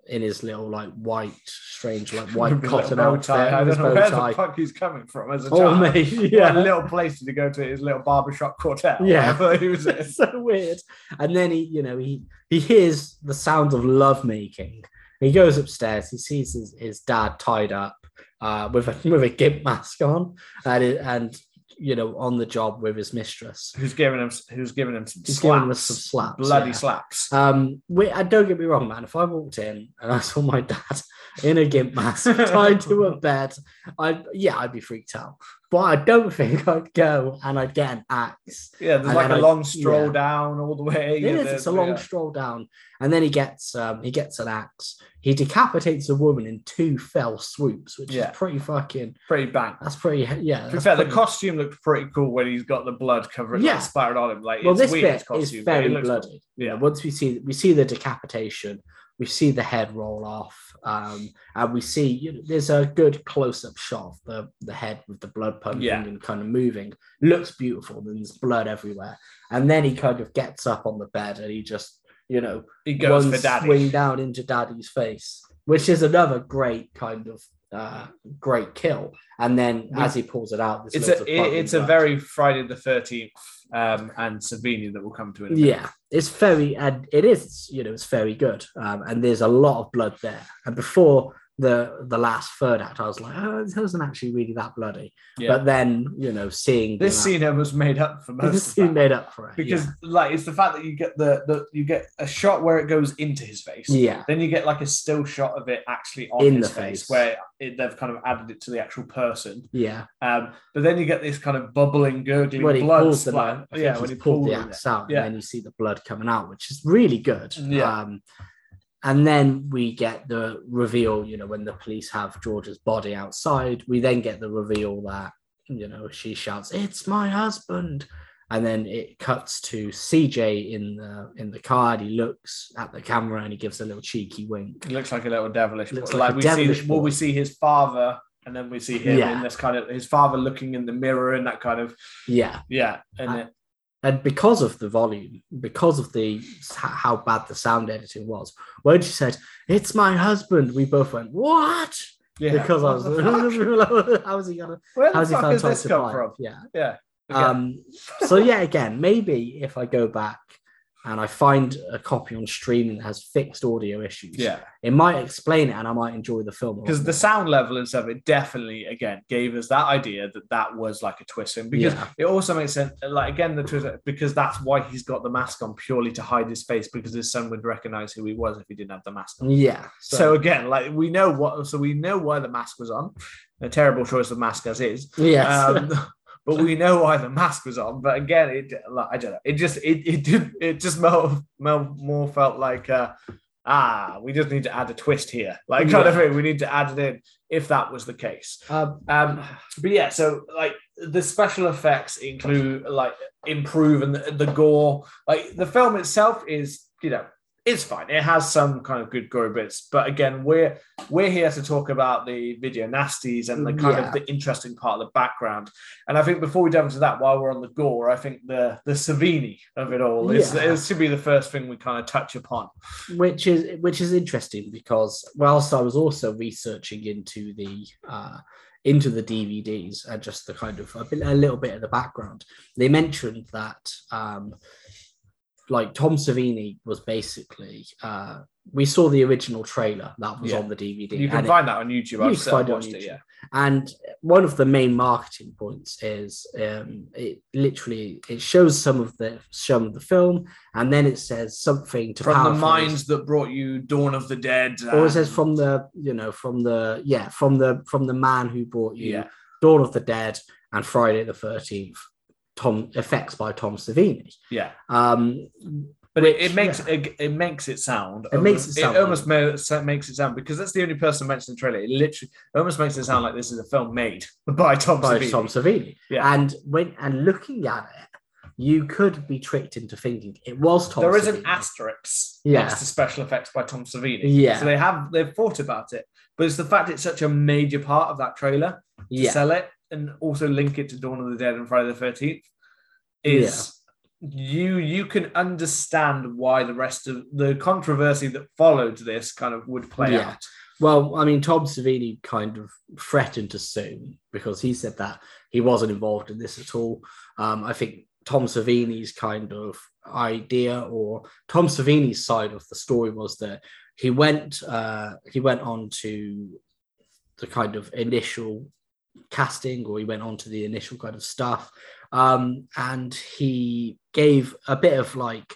[SPEAKER 2] in his little like white, strange, like white
[SPEAKER 1] With his little
[SPEAKER 2] cotton outfit.
[SPEAKER 1] I don't know where
[SPEAKER 2] tie.
[SPEAKER 1] the fuck he's coming from as a
[SPEAKER 2] Oh,
[SPEAKER 1] child.
[SPEAKER 2] mate,
[SPEAKER 1] What
[SPEAKER 2] yeah.
[SPEAKER 1] a little place to go to his little barbershop quartet.
[SPEAKER 2] Yeah.
[SPEAKER 1] he was
[SPEAKER 2] so weird. And then he, you know, he he hears the sound of love making. He goes upstairs. He sees his, his dad tied up uh, with a with a gimp mask on, and it, and you know, on the job with his mistress.
[SPEAKER 1] Who's giving him? Who's giving him some
[SPEAKER 2] He's
[SPEAKER 1] slaps?
[SPEAKER 2] giving him some slaps,
[SPEAKER 1] bloody
[SPEAKER 2] yeah.
[SPEAKER 1] slaps.
[SPEAKER 2] Um, we, uh, don't get me wrong, man. If I walked in and I saw my dad in a gimp mask tied to a bed, I yeah, I'd be freaked out. But I don't think I'd go and I'd get an axe.
[SPEAKER 1] Yeah, there's
[SPEAKER 2] And
[SPEAKER 1] like a
[SPEAKER 2] I-
[SPEAKER 1] long stroll
[SPEAKER 2] yeah.
[SPEAKER 1] down all the way.
[SPEAKER 2] It is. It's a long
[SPEAKER 1] yeah.
[SPEAKER 2] stroll down, and then he gets um, he gets an axe. He decapitates a woman in two fell swoops, which
[SPEAKER 1] Yeah.
[SPEAKER 2] is pretty fucking.
[SPEAKER 1] pretty bang.
[SPEAKER 2] That's pretty. Yeah.
[SPEAKER 1] To fair, the costume looked pretty cool when he's got the blood covering,
[SPEAKER 2] Yeah.
[SPEAKER 1] like, splattered on him. Like,
[SPEAKER 2] well,
[SPEAKER 1] it's
[SPEAKER 2] this
[SPEAKER 1] weird,
[SPEAKER 2] bit is
[SPEAKER 1] costume, it
[SPEAKER 2] very
[SPEAKER 1] cool.
[SPEAKER 2] bloody.
[SPEAKER 1] Yeah.
[SPEAKER 2] Yeah. Once we see we see the decapitation, we see the head roll off, um, and we see you know, there's a good close up shot of the the head with the blood pumping
[SPEAKER 1] Yeah.
[SPEAKER 2] and kind of moving. Looks beautiful. And there's blood everywhere, and then he kind of gets up on the bed and he just you know
[SPEAKER 1] He goes
[SPEAKER 2] one
[SPEAKER 1] for daddy.
[SPEAKER 2] swing down into daddy's face, which is another great kind of uh, great kill. And then as he pulls it out,
[SPEAKER 1] It's a
[SPEAKER 2] of
[SPEAKER 1] it-
[SPEAKER 2] bubbling
[SPEAKER 1] it's a very Friday the Thirteenth um, and Savini that we'll come to it.
[SPEAKER 2] yeah it's very and it is you know it's very good um, and there's a lot of blood there and before the the last third act i was like oh it wasn't actually really that bloody
[SPEAKER 1] Yeah.
[SPEAKER 2] but then you know seeing
[SPEAKER 1] this scene here was made up for most
[SPEAKER 2] this
[SPEAKER 1] of
[SPEAKER 2] scene
[SPEAKER 1] that.
[SPEAKER 2] made up for it
[SPEAKER 1] because like it's the fact that you get the, the you get a shot where it goes into his face
[SPEAKER 2] yeah
[SPEAKER 1] then you get like a still shot of it actually on
[SPEAKER 2] In
[SPEAKER 1] his
[SPEAKER 2] the
[SPEAKER 1] face,
[SPEAKER 2] face.
[SPEAKER 1] where it, they've kind of added it to the actual person
[SPEAKER 2] yeah
[SPEAKER 1] um but then you get this kind of bubbling gurgling
[SPEAKER 2] when he
[SPEAKER 1] blood
[SPEAKER 2] pulls the
[SPEAKER 1] splat- yeah when he
[SPEAKER 2] pulled the axe out
[SPEAKER 1] Yeah.
[SPEAKER 2] and then you see the blood coming out which is really good
[SPEAKER 1] Yeah.
[SPEAKER 2] um and then we get the reveal you know when the police have george's body outside we then get the reveal that you know she shouts it's my husband and then it cuts to cj in the in the car and he looks at the camera and he gives a little cheeky wink
[SPEAKER 1] He looks like a little devilish
[SPEAKER 2] Looks
[SPEAKER 1] boy.
[SPEAKER 2] like
[SPEAKER 1] like, we
[SPEAKER 2] devilish
[SPEAKER 1] see well we see his father and then we see him
[SPEAKER 2] Yeah.
[SPEAKER 1] in this kind of his father looking in the mirror and that kind of
[SPEAKER 2] yeah
[SPEAKER 1] yeah and
[SPEAKER 2] I-
[SPEAKER 1] it,
[SPEAKER 2] and because of the volume, because of the how bad the sound editing was, when she said, "It's my husband," we both went, "What?"
[SPEAKER 1] yeah
[SPEAKER 2] Because I was, how's he gonna?
[SPEAKER 1] where the
[SPEAKER 2] How's he
[SPEAKER 1] fuck
[SPEAKER 2] found
[SPEAKER 1] has
[SPEAKER 2] time
[SPEAKER 1] this come from
[SPEAKER 2] Yeah.
[SPEAKER 1] yeah Okay.
[SPEAKER 2] Um. So yeah, again, maybe if I go back and I find a copy on streaming that has fixed audio issues,
[SPEAKER 1] yeah
[SPEAKER 2] it might explain it, and I might enjoy the film
[SPEAKER 1] because the sound level and stuff it definitely again gave us that idea that that was like a twist and because
[SPEAKER 2] Yeah.
[SPEAKER 1] it also makes sense like again the twist because that's why he's got the mask on purely to hide his face because his son would recognize who he was if he didn't have the mask on
[SPEAKER 2] yeah.
[SPEAKER 1] so, again like we know what so we know why the mask was on a terrible choice of mask as is
[SPEAKER 2] yes.
[SPEAKER 1] um, but we know why the mask was on. But again it like, i don't know. It just it, it did it just more, more, felt like uh ah we just need to add a twist here. Like kind of
[SPEAKER 2] Yeah.
[SPEAKER 1] thing. We need to add it in if that was the case.
[SPEAKER 2] Um,
[SPEAKER 1] um but yeah so like the special effects include like improve and the, the gore. Like the film itself is you know it's fine it has some kind of good gory bits but again we're we're here to talk about the video nasties and the kind
[SPEAKER 2] Yeah.
[SPEAKER 1] of the interesting part of the background and i think before we delve into that while we're on the gore i think the the savini of it all is
[SPEAKER 2] Yeah.
[SPEAKER 1] it should be the first thing we kind of touch upon
[SPEAKER 2] which is which is interesting because whilst I was also researching into the uh, into the DVDs and just the kind of a, bit, a little bit of the background, they mentioned that um, like Tom Savini was basically uh, we saw the original trailer that was
[SPEAKER 1] Yeah.
[SPEAKER 2] on the DVD.
[SPEAKER 1] you can
[SPEAKER 2] and it-
[SPEAKER 1] find that on youtube
[SPEAKER 2] you
[SPEAKER 1] i've
[SPEAKER 2] find
[SPEAKER 1] watched it yeah
[SPEAKER 2] and one of the main marketing points is um, it literally it shows some of the some of the film and then it says something to
[SPEAKER 1] from the minds that brought you dawn of the dead
[SPEAKER 2] or it says from the you know from the yeah from the from the man who brought you
[SPEAKER 1] yeah
[SPEAKER 2] Dawn of the Dead and Friday the Thirteenth. Tom effects by Tom Savini.
[SPEAKER 1] yeah
[SPEAKER 2] Um,
[SPEAKER 1] But it,
[SPEAKER 2] Which,
[SPEAKER 1] it makes
[SPEAKER 2] yeah.
[SPEAKER 1] it, it makes it sound.
[SPEAKER 2] It makes it sound
[SPEAKER 1] It almost ma- makes it sound because that's the only person mentioned in the trailer. It literally it almost makes it sound like this is a film made by Tom
[SPEAKER 2] by
[SPEAKER 1] Savini.
[SPEAKER 2] Tom Savini.
[SPEAKER 1] Yeah.
[SPEAKER 2] And when and looking at it, you could be tricked into thinking it was Tom.
[SPEAKER 1] There is an asterisk
[SPEAKER 2] Yeah.
[SPEAKER 1] next to special effects by Tom Savini.
[SPEAKER 2] Yeah.
[SPEAKER 1] So they have they've thought about it, but it's the fact it's such a major part of that trailer to
[SPEAKER 2] Yeah.
[SPEAKER 1] sell it and also link it to Dawn of the Dead and Friday the Thirteenth. Is you you can understand why the rest of the controversy that followed this kind of would play
[SPEAKER 2] Yeah.
[SPEAKER 1] out.
[SPEAKER 2] Well, I mean, Tom Savini kind of threatened to sue because he said that he wasn't involved in this at all. Um, I think Tom Savini's kind of idea or Tom Savini's side of the story was that he went uh, he went on to the kind of initial casting or he went on to the initial kind of stuff. Um, and he gave a bit of like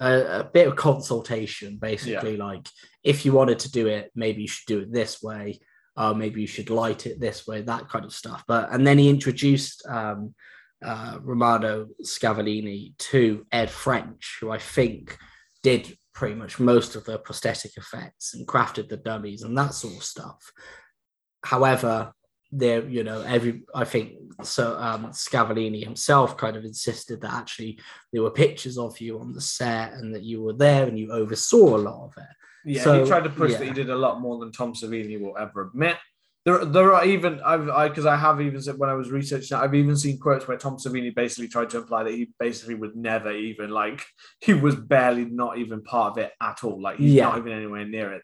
[SPEAKER 2] a, a bit of consultation, basically, like if you wanted to do it, maybe you should do it this way. Uh, maybe you should light it this way, that kind of stuff. But and then he introduced um, uh, Romano Scavolini to Ed French, who I think did pretty much most of the prosthetic effects and crafted the dummies and that sort of stuff. However, there, you know, every I think so. Um, Scavolini himself kind of insisted that actually there were pictures of you on the set and that you were there and you oversaw a lot of it.
[SPEAKER 1] Yeah,
[SPEAKER 2] So,
[SPEAKER 1] he tried to push that he did a lot more than Tom Savini will ever admit. There, there are even I've I because I have even said when I was researching, that, I've even seen quotes where Tom Savini basically tried to imply that he basically would never even like he was barely not even part of it at all. Like he's
[SPEAKER 2] Yeah.
[SPEAKER 1] not even anywhere near it.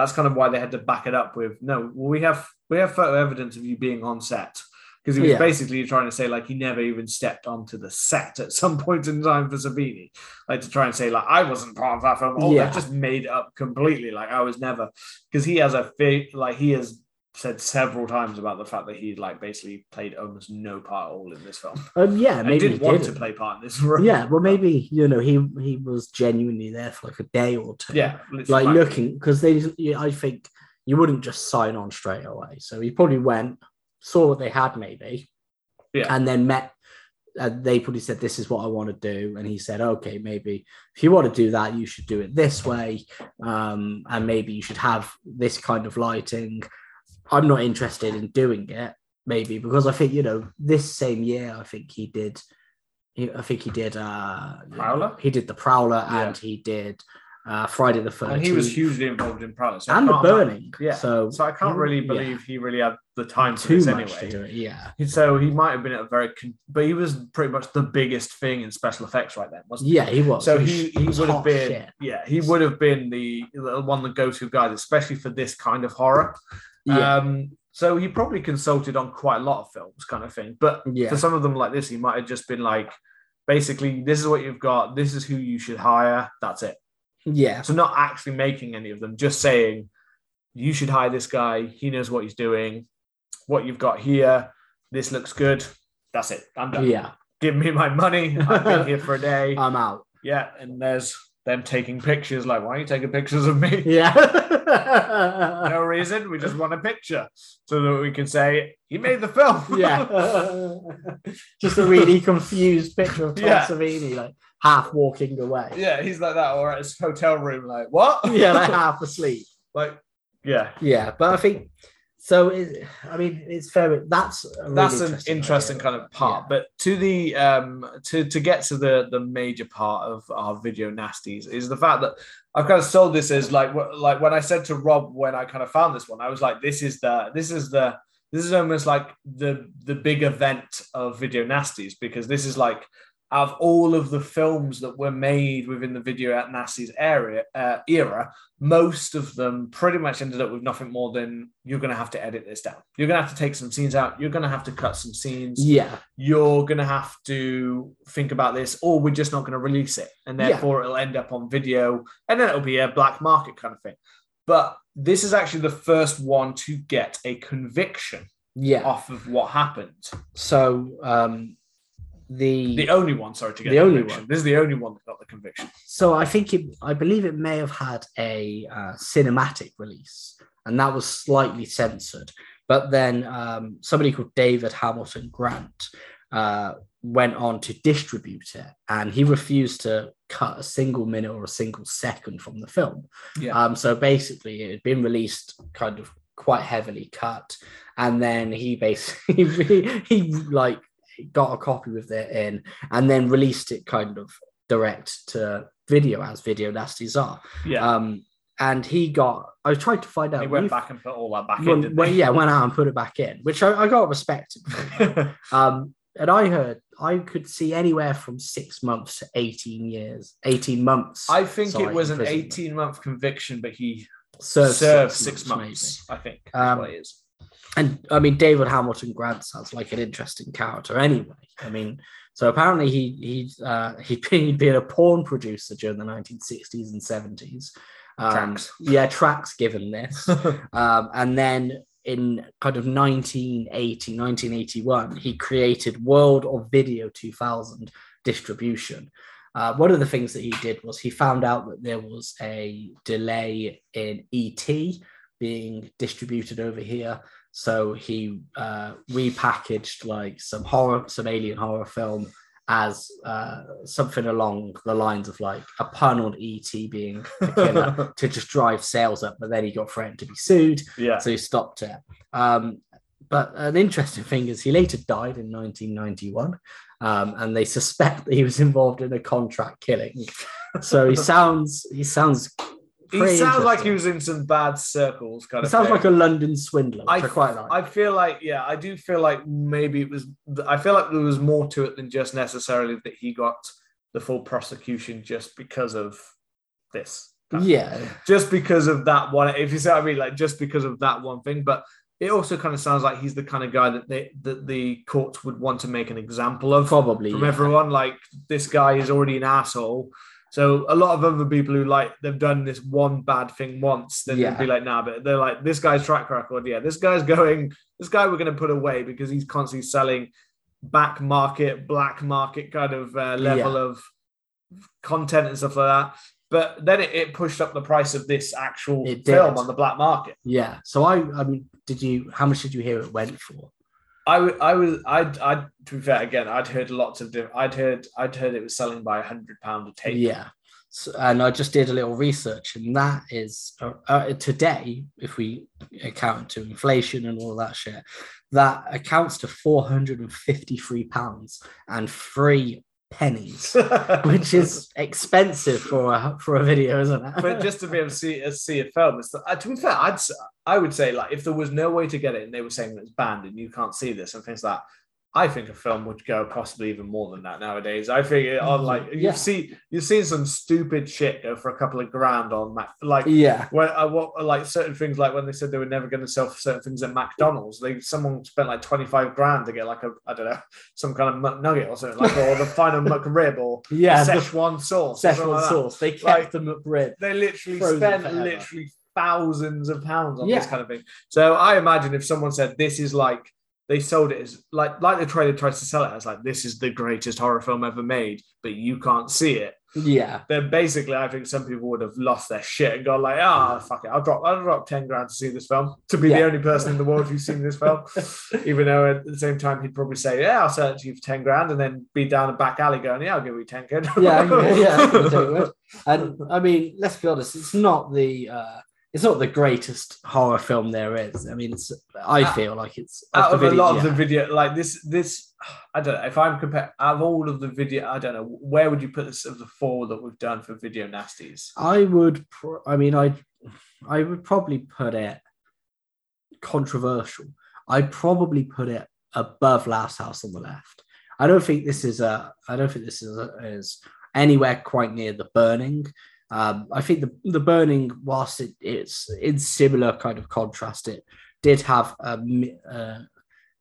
[SPEAKER 1] That's kind of why they had to back it up with no. Well, we have we have photo evidence of you being on set because he was
[SPEAKER 2] Yeah.
[SPEAKER 1] basically trying to say like he never even stepped onto the set at some point in time for Savini like to try and say like I wasn't part of that film. Oh,
[SPEAKER 2] Yeah.
[SPEAKER 1] that just made up completely. Like I was never because he has a like he has said several times about the fact that he like basically played almost no part at all in this film.
[SPEAKER 2] Um, yeah,
[SPEAKER 1] And
[SPEAKER 2] maybe
[SPEAKER 1] didn't
[SPEAKER 2] he
[SPEAKER 1] want
[SPEAKER 2] didn't.
[SPEAKER 1] to play part in this. Role.
[SPEAKER 2] Yeah, well, maybe you know he he was genuinely there for like a day or two.
[SPEAKER 1] yeah,
[SPEAKER 2] like looking because they I think you wouldn't just sign on straight away. So he probably went, saw what they had maybe,
[SPEAKER 1] Yeah.
[SPEAKER 2] and then met. Uh, they probably said, "This is what I want to do," and he said, "Okay, maybe if you want to do that, you should do it this way, um, and maybe you should have this kind of lighting." I'm not interested in doing it, maybe because I think you know this same year, I think he did. he- I think he did. Uh,
[SPEAKER 1] Prowler?
[SPEAKER 2] He did the Prowler,
[SPEAKER 1] Yeah.
[SPEAKER 2] and he did uh, Friday the Thirteenth.
[SPEAKER 1] and he was hugely involved in Prowler. So
[SPEAKER 2] and the burning.
[SPEAKER 1] Yeah.
[SPEAKER 2] So,
[SPEAKER 1] So I can't really
[SPEAKER 2] yeah,
[SPEAKER 1] believe he really had the time for this anyway.
[SPEAKER 2] to do it. Yeah.
[SPEAKER 1] So he might have been at a very, con- but he was pretty much the biggest thing in special effects right then, wasn't he?
[SPEAKER 2] Yeah, he was.
[SPEAKER 1] So
[SPEAKER 2] was-
[SPEAKER 1] he, he would have been
[SPEAKER 2] shit.
[SPEAKER 1] yeah he would have been the, the one the go-to guys especially for this kind of horror
[SPEAKER 2] Yeah.
[SPEAKER 1] um so he probably consulted on quite a lot of films kind of thing but
[SPEAKER 2] Yeah.
[SPEAKER 1] for some of them like this he might have just been like basically this is what you've got this is who you should hire that's it
[SPEAKER 2] yeah.
[SPEAKER 1] so not actually making any of them just saying you should hire this guy he knows what he's doing what you've got here this looks good that's it i'm done
[SPEAKER 2] Yeah.
[SPEAKER 1] give me my money i've been here for a day
[SPEAKER 2] I'm out.
[SPEAKER 1] yeah, and there's them taking pictures. Like, why are you taking pictures of me?
[SPEAKER 2] Yeah.
[SPEAKER 1] no reason. We just want a picture so that we can say he made the film.
[SPEAKER 2] yeah. Just a really confused picture of Tom
[SPEAKER 1] Yeah.
[SPEAKER 2] Savini, like half walking away.
[SPEAKER 1] yeah, he's like that, or at his hotel room, like what?
[SPEAKER 2] Yeah, like half asleep.
[SPEAKER 1] like yeah.
[SPEAKER 2] Yeah, but I think so. It, I mean, it's fair. That's really
[SPEAKER 1] That's an interesting
[SPEAKER 2] idea.
[SPEAKER 1] kind of part, but to the um to to get to the the major part of our video nasties is the fact that I've kind of sold this as like like when I said to Rob when I kind of found this one, I was like, this is the this is the this is almost like the the big event of video nasties because this is like of all of the films that were made within the video at nasties area uh, era, most of them pretty much ended up with nothing more than you're going to have to edit this down. You're going to have to take some scenes out. You're going to have to cut some scenes
[SPEAKER 2] Yeah,
[SPEAKER 1] you're going to have to think about this, or we're just not going to release it. And
[SPEAKER 2] Yeah.
[SPEAKER 1] therefore, it'll end up on video and then it'll be a black market kind of thing. But this is actually the first one to get a conviction
[SPEAKER 2] yeah.
[SPEAKER 1] off of what happened.
[SPEAKER 2] So um, the,
[SPEAKER 1] The only one, sorry, to get
[SPEAKER 2] The
[SPEAKER 1] a
[SPEAKER 2] only
[SPEAKER 1] conviction.
[SPEAKER 2] one.
[SPEAKER 1] This is the only one that got the conviction.
[SPEAKER 2] so I think it. I believe it may have had a uh, cinematic release, and that was slightly censored. But then um, somebody called David Hamilton Grant uh, went on to distribute it, and he refused to cut a single minute or a single second from the film.
[SPEAKER 1] Yeah.
[SPEAKER 2] Um, so basically, it had been released kind of quite heavily cut, and then he basically he, he like got a copy with it in, and then released it kind of direct to video as video nasties are.
[SPEAKER 1] yeah.
[SPEAKER 2] Um, and he got. I tried to find out.
[SPEAKER 1] he went back and put all that back
[SPEAKER 2] well,
[SPEAKER 1] in.
[SPEAKER 2] Well, yeah, went out and put it back in, which I, I got respect. Um, and I heard I could see anywhere from six months to 18 years, 18 months.
[SPEAKER 1] I think
[SPEAKER 2] sorry,
[SPEAKER 1] it was an 18 month conviction, but he
[SPEAKER 2] served,
[SPEAKER 1] served six, months,
[SPEAKER 2] maybe.
[SPEAKER 1] I think. is
[SPEAKER 2] Um,
[SPEAKER 1] what it is.
[SPEAKER 2] And I mean, David Hamilton Grant sounds like an interesting character anyway. I mean, so apparently he he uh, he'd been, he'd been a porn producer during the 1960s and 70s. Um,
[SPEAKER 1] Tracks.
[SPEAKER 2] Yeah, tracks given this. um, and then in kind of 1980, 1981, he created World of Video 2000 distribution. Uh, one of the things that he did was he found out that there was a delay in ET being distributed over here. So he uh, repackaged like some horror, some alien horror film as uh, something along the lines of like a pun on ET being a killer to just drive sales up. But then he got threatened to be sued,
[SPEAKER 1] yeah.
[SPEAKER 2] so he stopped it. Um, but an interesting thing is he later died in 1991, um, and they suspect that he was involved in a contract killing. So he sounds he sounds
[SPEAKER 1] He sounds like he was in some bad circles, kind
[SPEAKER 2] He
[SPEAKER 1] of.
[SPEAKER 2] sounds
[SPEAKER 1] thing.
[SPEAKER 2] like a London swindler, I,
[SPEAKER 1] I-
[SPEAKER 2] quite like.
[SPEAKER 1] I feel like, yeah, I do feel like maybe it was. I feel like there was more to it than just necessarily that he got the full prosecution just because of this.
[SPEAKER 2] yeah,
[SPEAKER 1] Just because of that one. If you see what I mean, like just because of that one thing. But it also kind of sounds like he's the kind of guy that they that the courts would want to make an example of
[SPEAKER 2] probably.
[SPEAKER 1] from
[SPEAKER 2] yeah.
[SPEAKER 1] everyone. Like this guy is already an asshole. So a lot of other people who like they've done this one bad thing once, then
[SPEAKER 2] Yeah.
[SPEAKER 1] they'd be like, nah, but they're like, this guy's track record, yeah, this guy's going, this guy we're gonna put away because he's constantly selling back market, black market kind of uh, level
[SPEAKER 2] Yeah.
[SPEAKER 1] of content and stuff like that. But then it, it pushed up the price of this actual film on the black market.
[SPEAKER 2] Yeah. So I, I mean, did you? How much did you hear it went for?
[SPEAKER 1] I, I was I'd, I'd to be fair again I'd heard lots of different I'd heard I'd heard it was selling by a hundred pound a tape
[SPEAKER 2] Yeah. So, and I just did a little research, and that is uh, uh, today, if we account to inflation and all that shit, that accounts to four hundred and fifty-three pounds and three pennies, which is expensive for a for a video, isn't it?
[SPEAKER 1] but just to be able to see uh, see a film, it's uh, to be fair, I'd I would say like if there was no way to get it and they were saying it's banned and you can't see this and things like that, I think a film would go possibly even more than that nowadays. I think it on like
[SPEAKER 2] Mm, Yeah.
[SPEAKER 1] you see you've seen some stupid shit go for a couple of grand on that like
[SPEAKER 2] yeah,
[SPEAKER 1] when I what like certain things like when they said they were never going to sell certain things at McDonald's, they someone spent like twenty five grand to get like a I don't know some kind of McNugget or something like or the final McRib or
[SPEAKER 2] yeah. the
[SPEAKER 1] Szechuan sauce.
[SPEAKER 2] Szechuan
[SPEAKER 1] like
[SPEAKER 2] sauce. They kept
[SPEAKER 1] Like-
[SPEAKER 2] at bread.
[SPEAKER 1] They literally spent
[SPEAKER 2] forever.
[SPEAKER 1] literally thousands of pounds on
[SPEAKER 2] Yeah.
[SPEAKER 1] this kind of thing. So I imagine if someone said this is like they sold it as like like the trailer tries to sell it as like this is the greatest horror film ever made, but you can't see it.
[SPEAKER 2] Yeah,
[SPEAKER 1] Then basically, I think some people would have lost their shit and gone like, ah, fuck it, I'll drop, I'll drop ten grand to see this film to be the only person in the world who's seen this film. Even though at the same time he'd probably say, yeah, I'll sell it to you for ten grand, and then be down a back alley going, yeah, I'll give you ten quid.
[SPEAKER 2] yeah, yeah, yeah. I can do it. And I mean, let's be honest, it's not the uh, it's not the greatest horror film there is. I mean, it's I
[SPEAKER 1] Out-
[SPEAKER 2] feel like it's
[SPEAKER 1] out of
[SPEAKER 2] the
[SPEAKER 1] a
[SPEAKER 2] video-
[SPEAKER 1] lot of the video, like this, this, I don't know. If I'm comparing, out of all of the video, I don't know where would you put this of the four that we've done for video nasties.
[SPEAKER 2] I would. Pro- I mean, I I would probably put it controversial. I'd probably put it above Last House on the Left. I don't think this is a. I don't think this is a, is anywhere quite near the Burning. Um, I think the the Burning, whilst it, it's in similar kind of contrast, it did have a, uh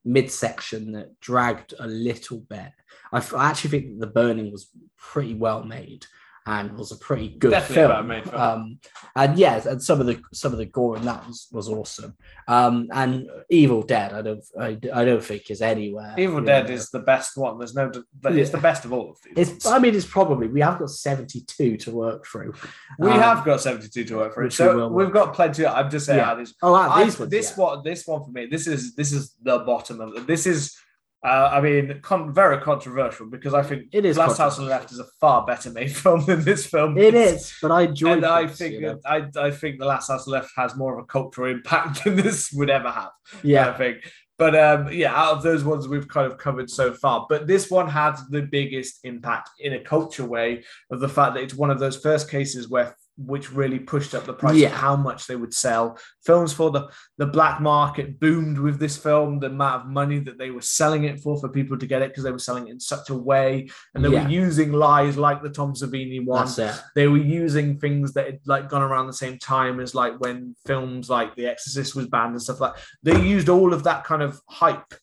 [SPEAKER 2] midsection that dragged a little bit. I actually think the Burning was pretty well made and was a pretty good
[SPEAKER 1] Definitely
[SPEAKER 2] film. Um, and yes, and some of the some of the gore in that was was awesome. Um, and Evil Dead, I don't I, I don't think is anywhere.
[SPEAKER 1] Evil Dead
[SPEAKER 2] know.
[SPEAKER 1] is the best one. There's no, but it's
[SPEAKER 2] Yeah.
[SPEAKER 1] the best of all of these.
[SPEAKER 2] It's. I mean, it's probably we have got seventy two to work through.
[SPEAKER 1] we
[SPEAKER 2] Um,
[SPEAKER 1] have got 72 to work through, it,
[SPEAKER 2] we
[SPEAKER 1] so we've got plenty. I'm just saying,
[SPEAKER 2] Yeah.
[SPEAKER 1] these
[SPEAKER 2] Oh, wow, these ones,
[SPEAKER 1] this
[SPEAKER 2] yeah.
[SPEAKER 1] one, this one for me, this is this is the bottom of it. This is, uh, I mean, con- very controversial because I think
[SPEAKER 2] It is
[SPEAKER 1] Last House on the Left is a far better made film than this film.
[SPEAKER 2] It is, but I
[SPEAKER 1] and I
[SPEAKER 2] this,
[SPEAKER 1] think
[SPEAKER 2] you know?
[SPEAKER 1] I, I think the Last House on the Left has more of a cultural impact than this would ever have.
[SPEAKER 2] Yeah, I
[SPEAKER 1] think. But um, yeah, out of those ones we've kind of covered so far, but this one had the biggest impact in a culture way of the fact that it's one of those first cases where which really pushed up the price
[SPEAKER 2] Yeah.
[SPEAKER 1] of how much they would sell films for. The the black market boomed with this film. The amount of money that they were selling it for for people to get it because they were selling it in such a way, and they
[SPEAKER 2] Yeah.
[SPEAKER 1] were using lies like the Tom Savini one they were using things that had like gone around the same time as like when films like The Exorcist was banned and stuff like they used all of that kind of hype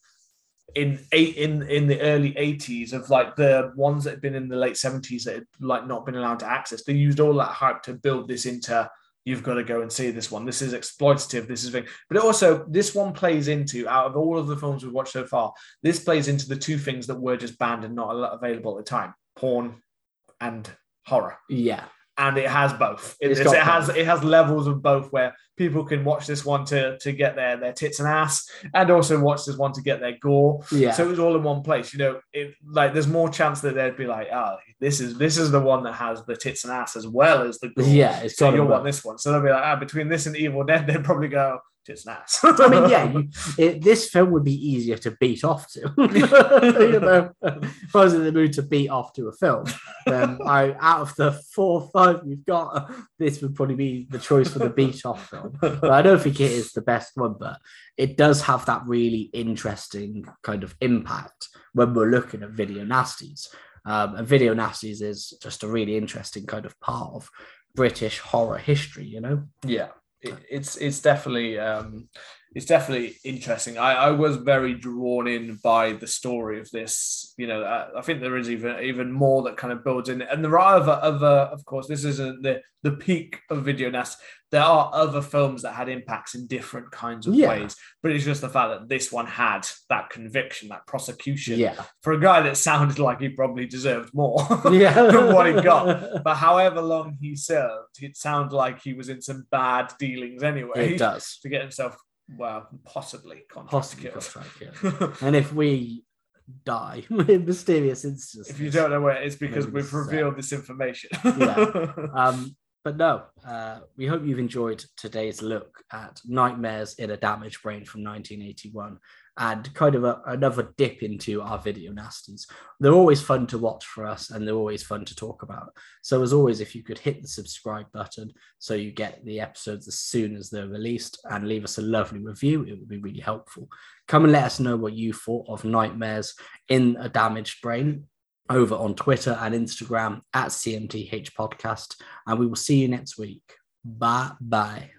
[SPEAKER 1] in eight in in the early 80s of like the ones that had been in the late 70s that had like not been allowed to access they used all that hype to build this into you've got to go and see this one. This is exploitative. This is big. But also, this one plays into out of all of the films we've watched so far, this plays into the two things that were just banned and not available at the time: porn and horror.
[SPEAKER 2] Yeah,
[SPEAKER 1] and it has both. It,
[SPEAKER 2] It's
[SPEAKER 1] it's-
[SPEAKER 2] got
[SPEAKER 1] it has it has levels of both where people can watch this one to to get their their tits and ass, and also watch this one to get their gore.
[SPEAKER 2] yeah,
[SPEAKER 1] So it was all in one place. You know, it like there's more chance that they'd be like, oh, this is this is the one that has the tits and ass as well as the gore.
[SPEAKER 2] yeah. It's
[SPEAKER 1] So you'll want this one. So they'll be like, ah, between this and Evil Dead, they'd probably go and ass.
[SPEAKER 2] I mean, yeah, you, it, this film would be easier to beat off to. you know, if I was in the mood to beat off to a film, then I, out of the four or five we've got, this would probably be the choice for the beat off film. But I don't think it is the best one, but it does have that really interesting kind of impact when we're looking at video nasties. Um, and video nasties is just a really interesting kind of part of British horror history, you know?
[SPEAKER 1] yeah it, it's it's definitely um it's definitely interesting I, I was very drawn in by the story of this you know I, I think there is even even more that kind of builds in and there are other other of course this isn't the the peak of video nest there are other films that had impacts in different kinds of
[SPEAKER 2] Yeah.
[SPEAKER 1] ways but it's just the fact that this one had that conviction that prosecution
[SPEAKER 2] Yeah.
[SPEAKER 1] for a guy that sounded like he probably deserved more
[SPEAKER 2] Yeah.
[SPEAKER 1] than what he got but however long he served, it sounded like he was in some bad dealings anyway
[SPEAKER 2] It does.
[SPEAKER 1] to get himself, well, possibly contract
[SPEAKER 2] Possibly contract. And if we die in mysterious instances,
[SPEAKER 1] if you don't know where, it's because we've
[SPEAKER 2] is, uh,
[SPEAKER 1] revealed this information.
[SPEAKER 2] Yeah. um, but no, uh, we hope you've enjoyed today's look at Nightmares in a Damaged Brain from 1981 and kind of a, another dip into our video nasties. They're always fun to watch for us and they're always fun to talk about. So, as always, if you could hit the subscribe button so you get the episodes as soon as they're released and leave us a lovely review, it would be really helpful. Come and let us know what you thought of Nightmares in a Damaged Brain over on Twitter and Instagram at CMTH Podcast. And we will see you next week. Bye bye.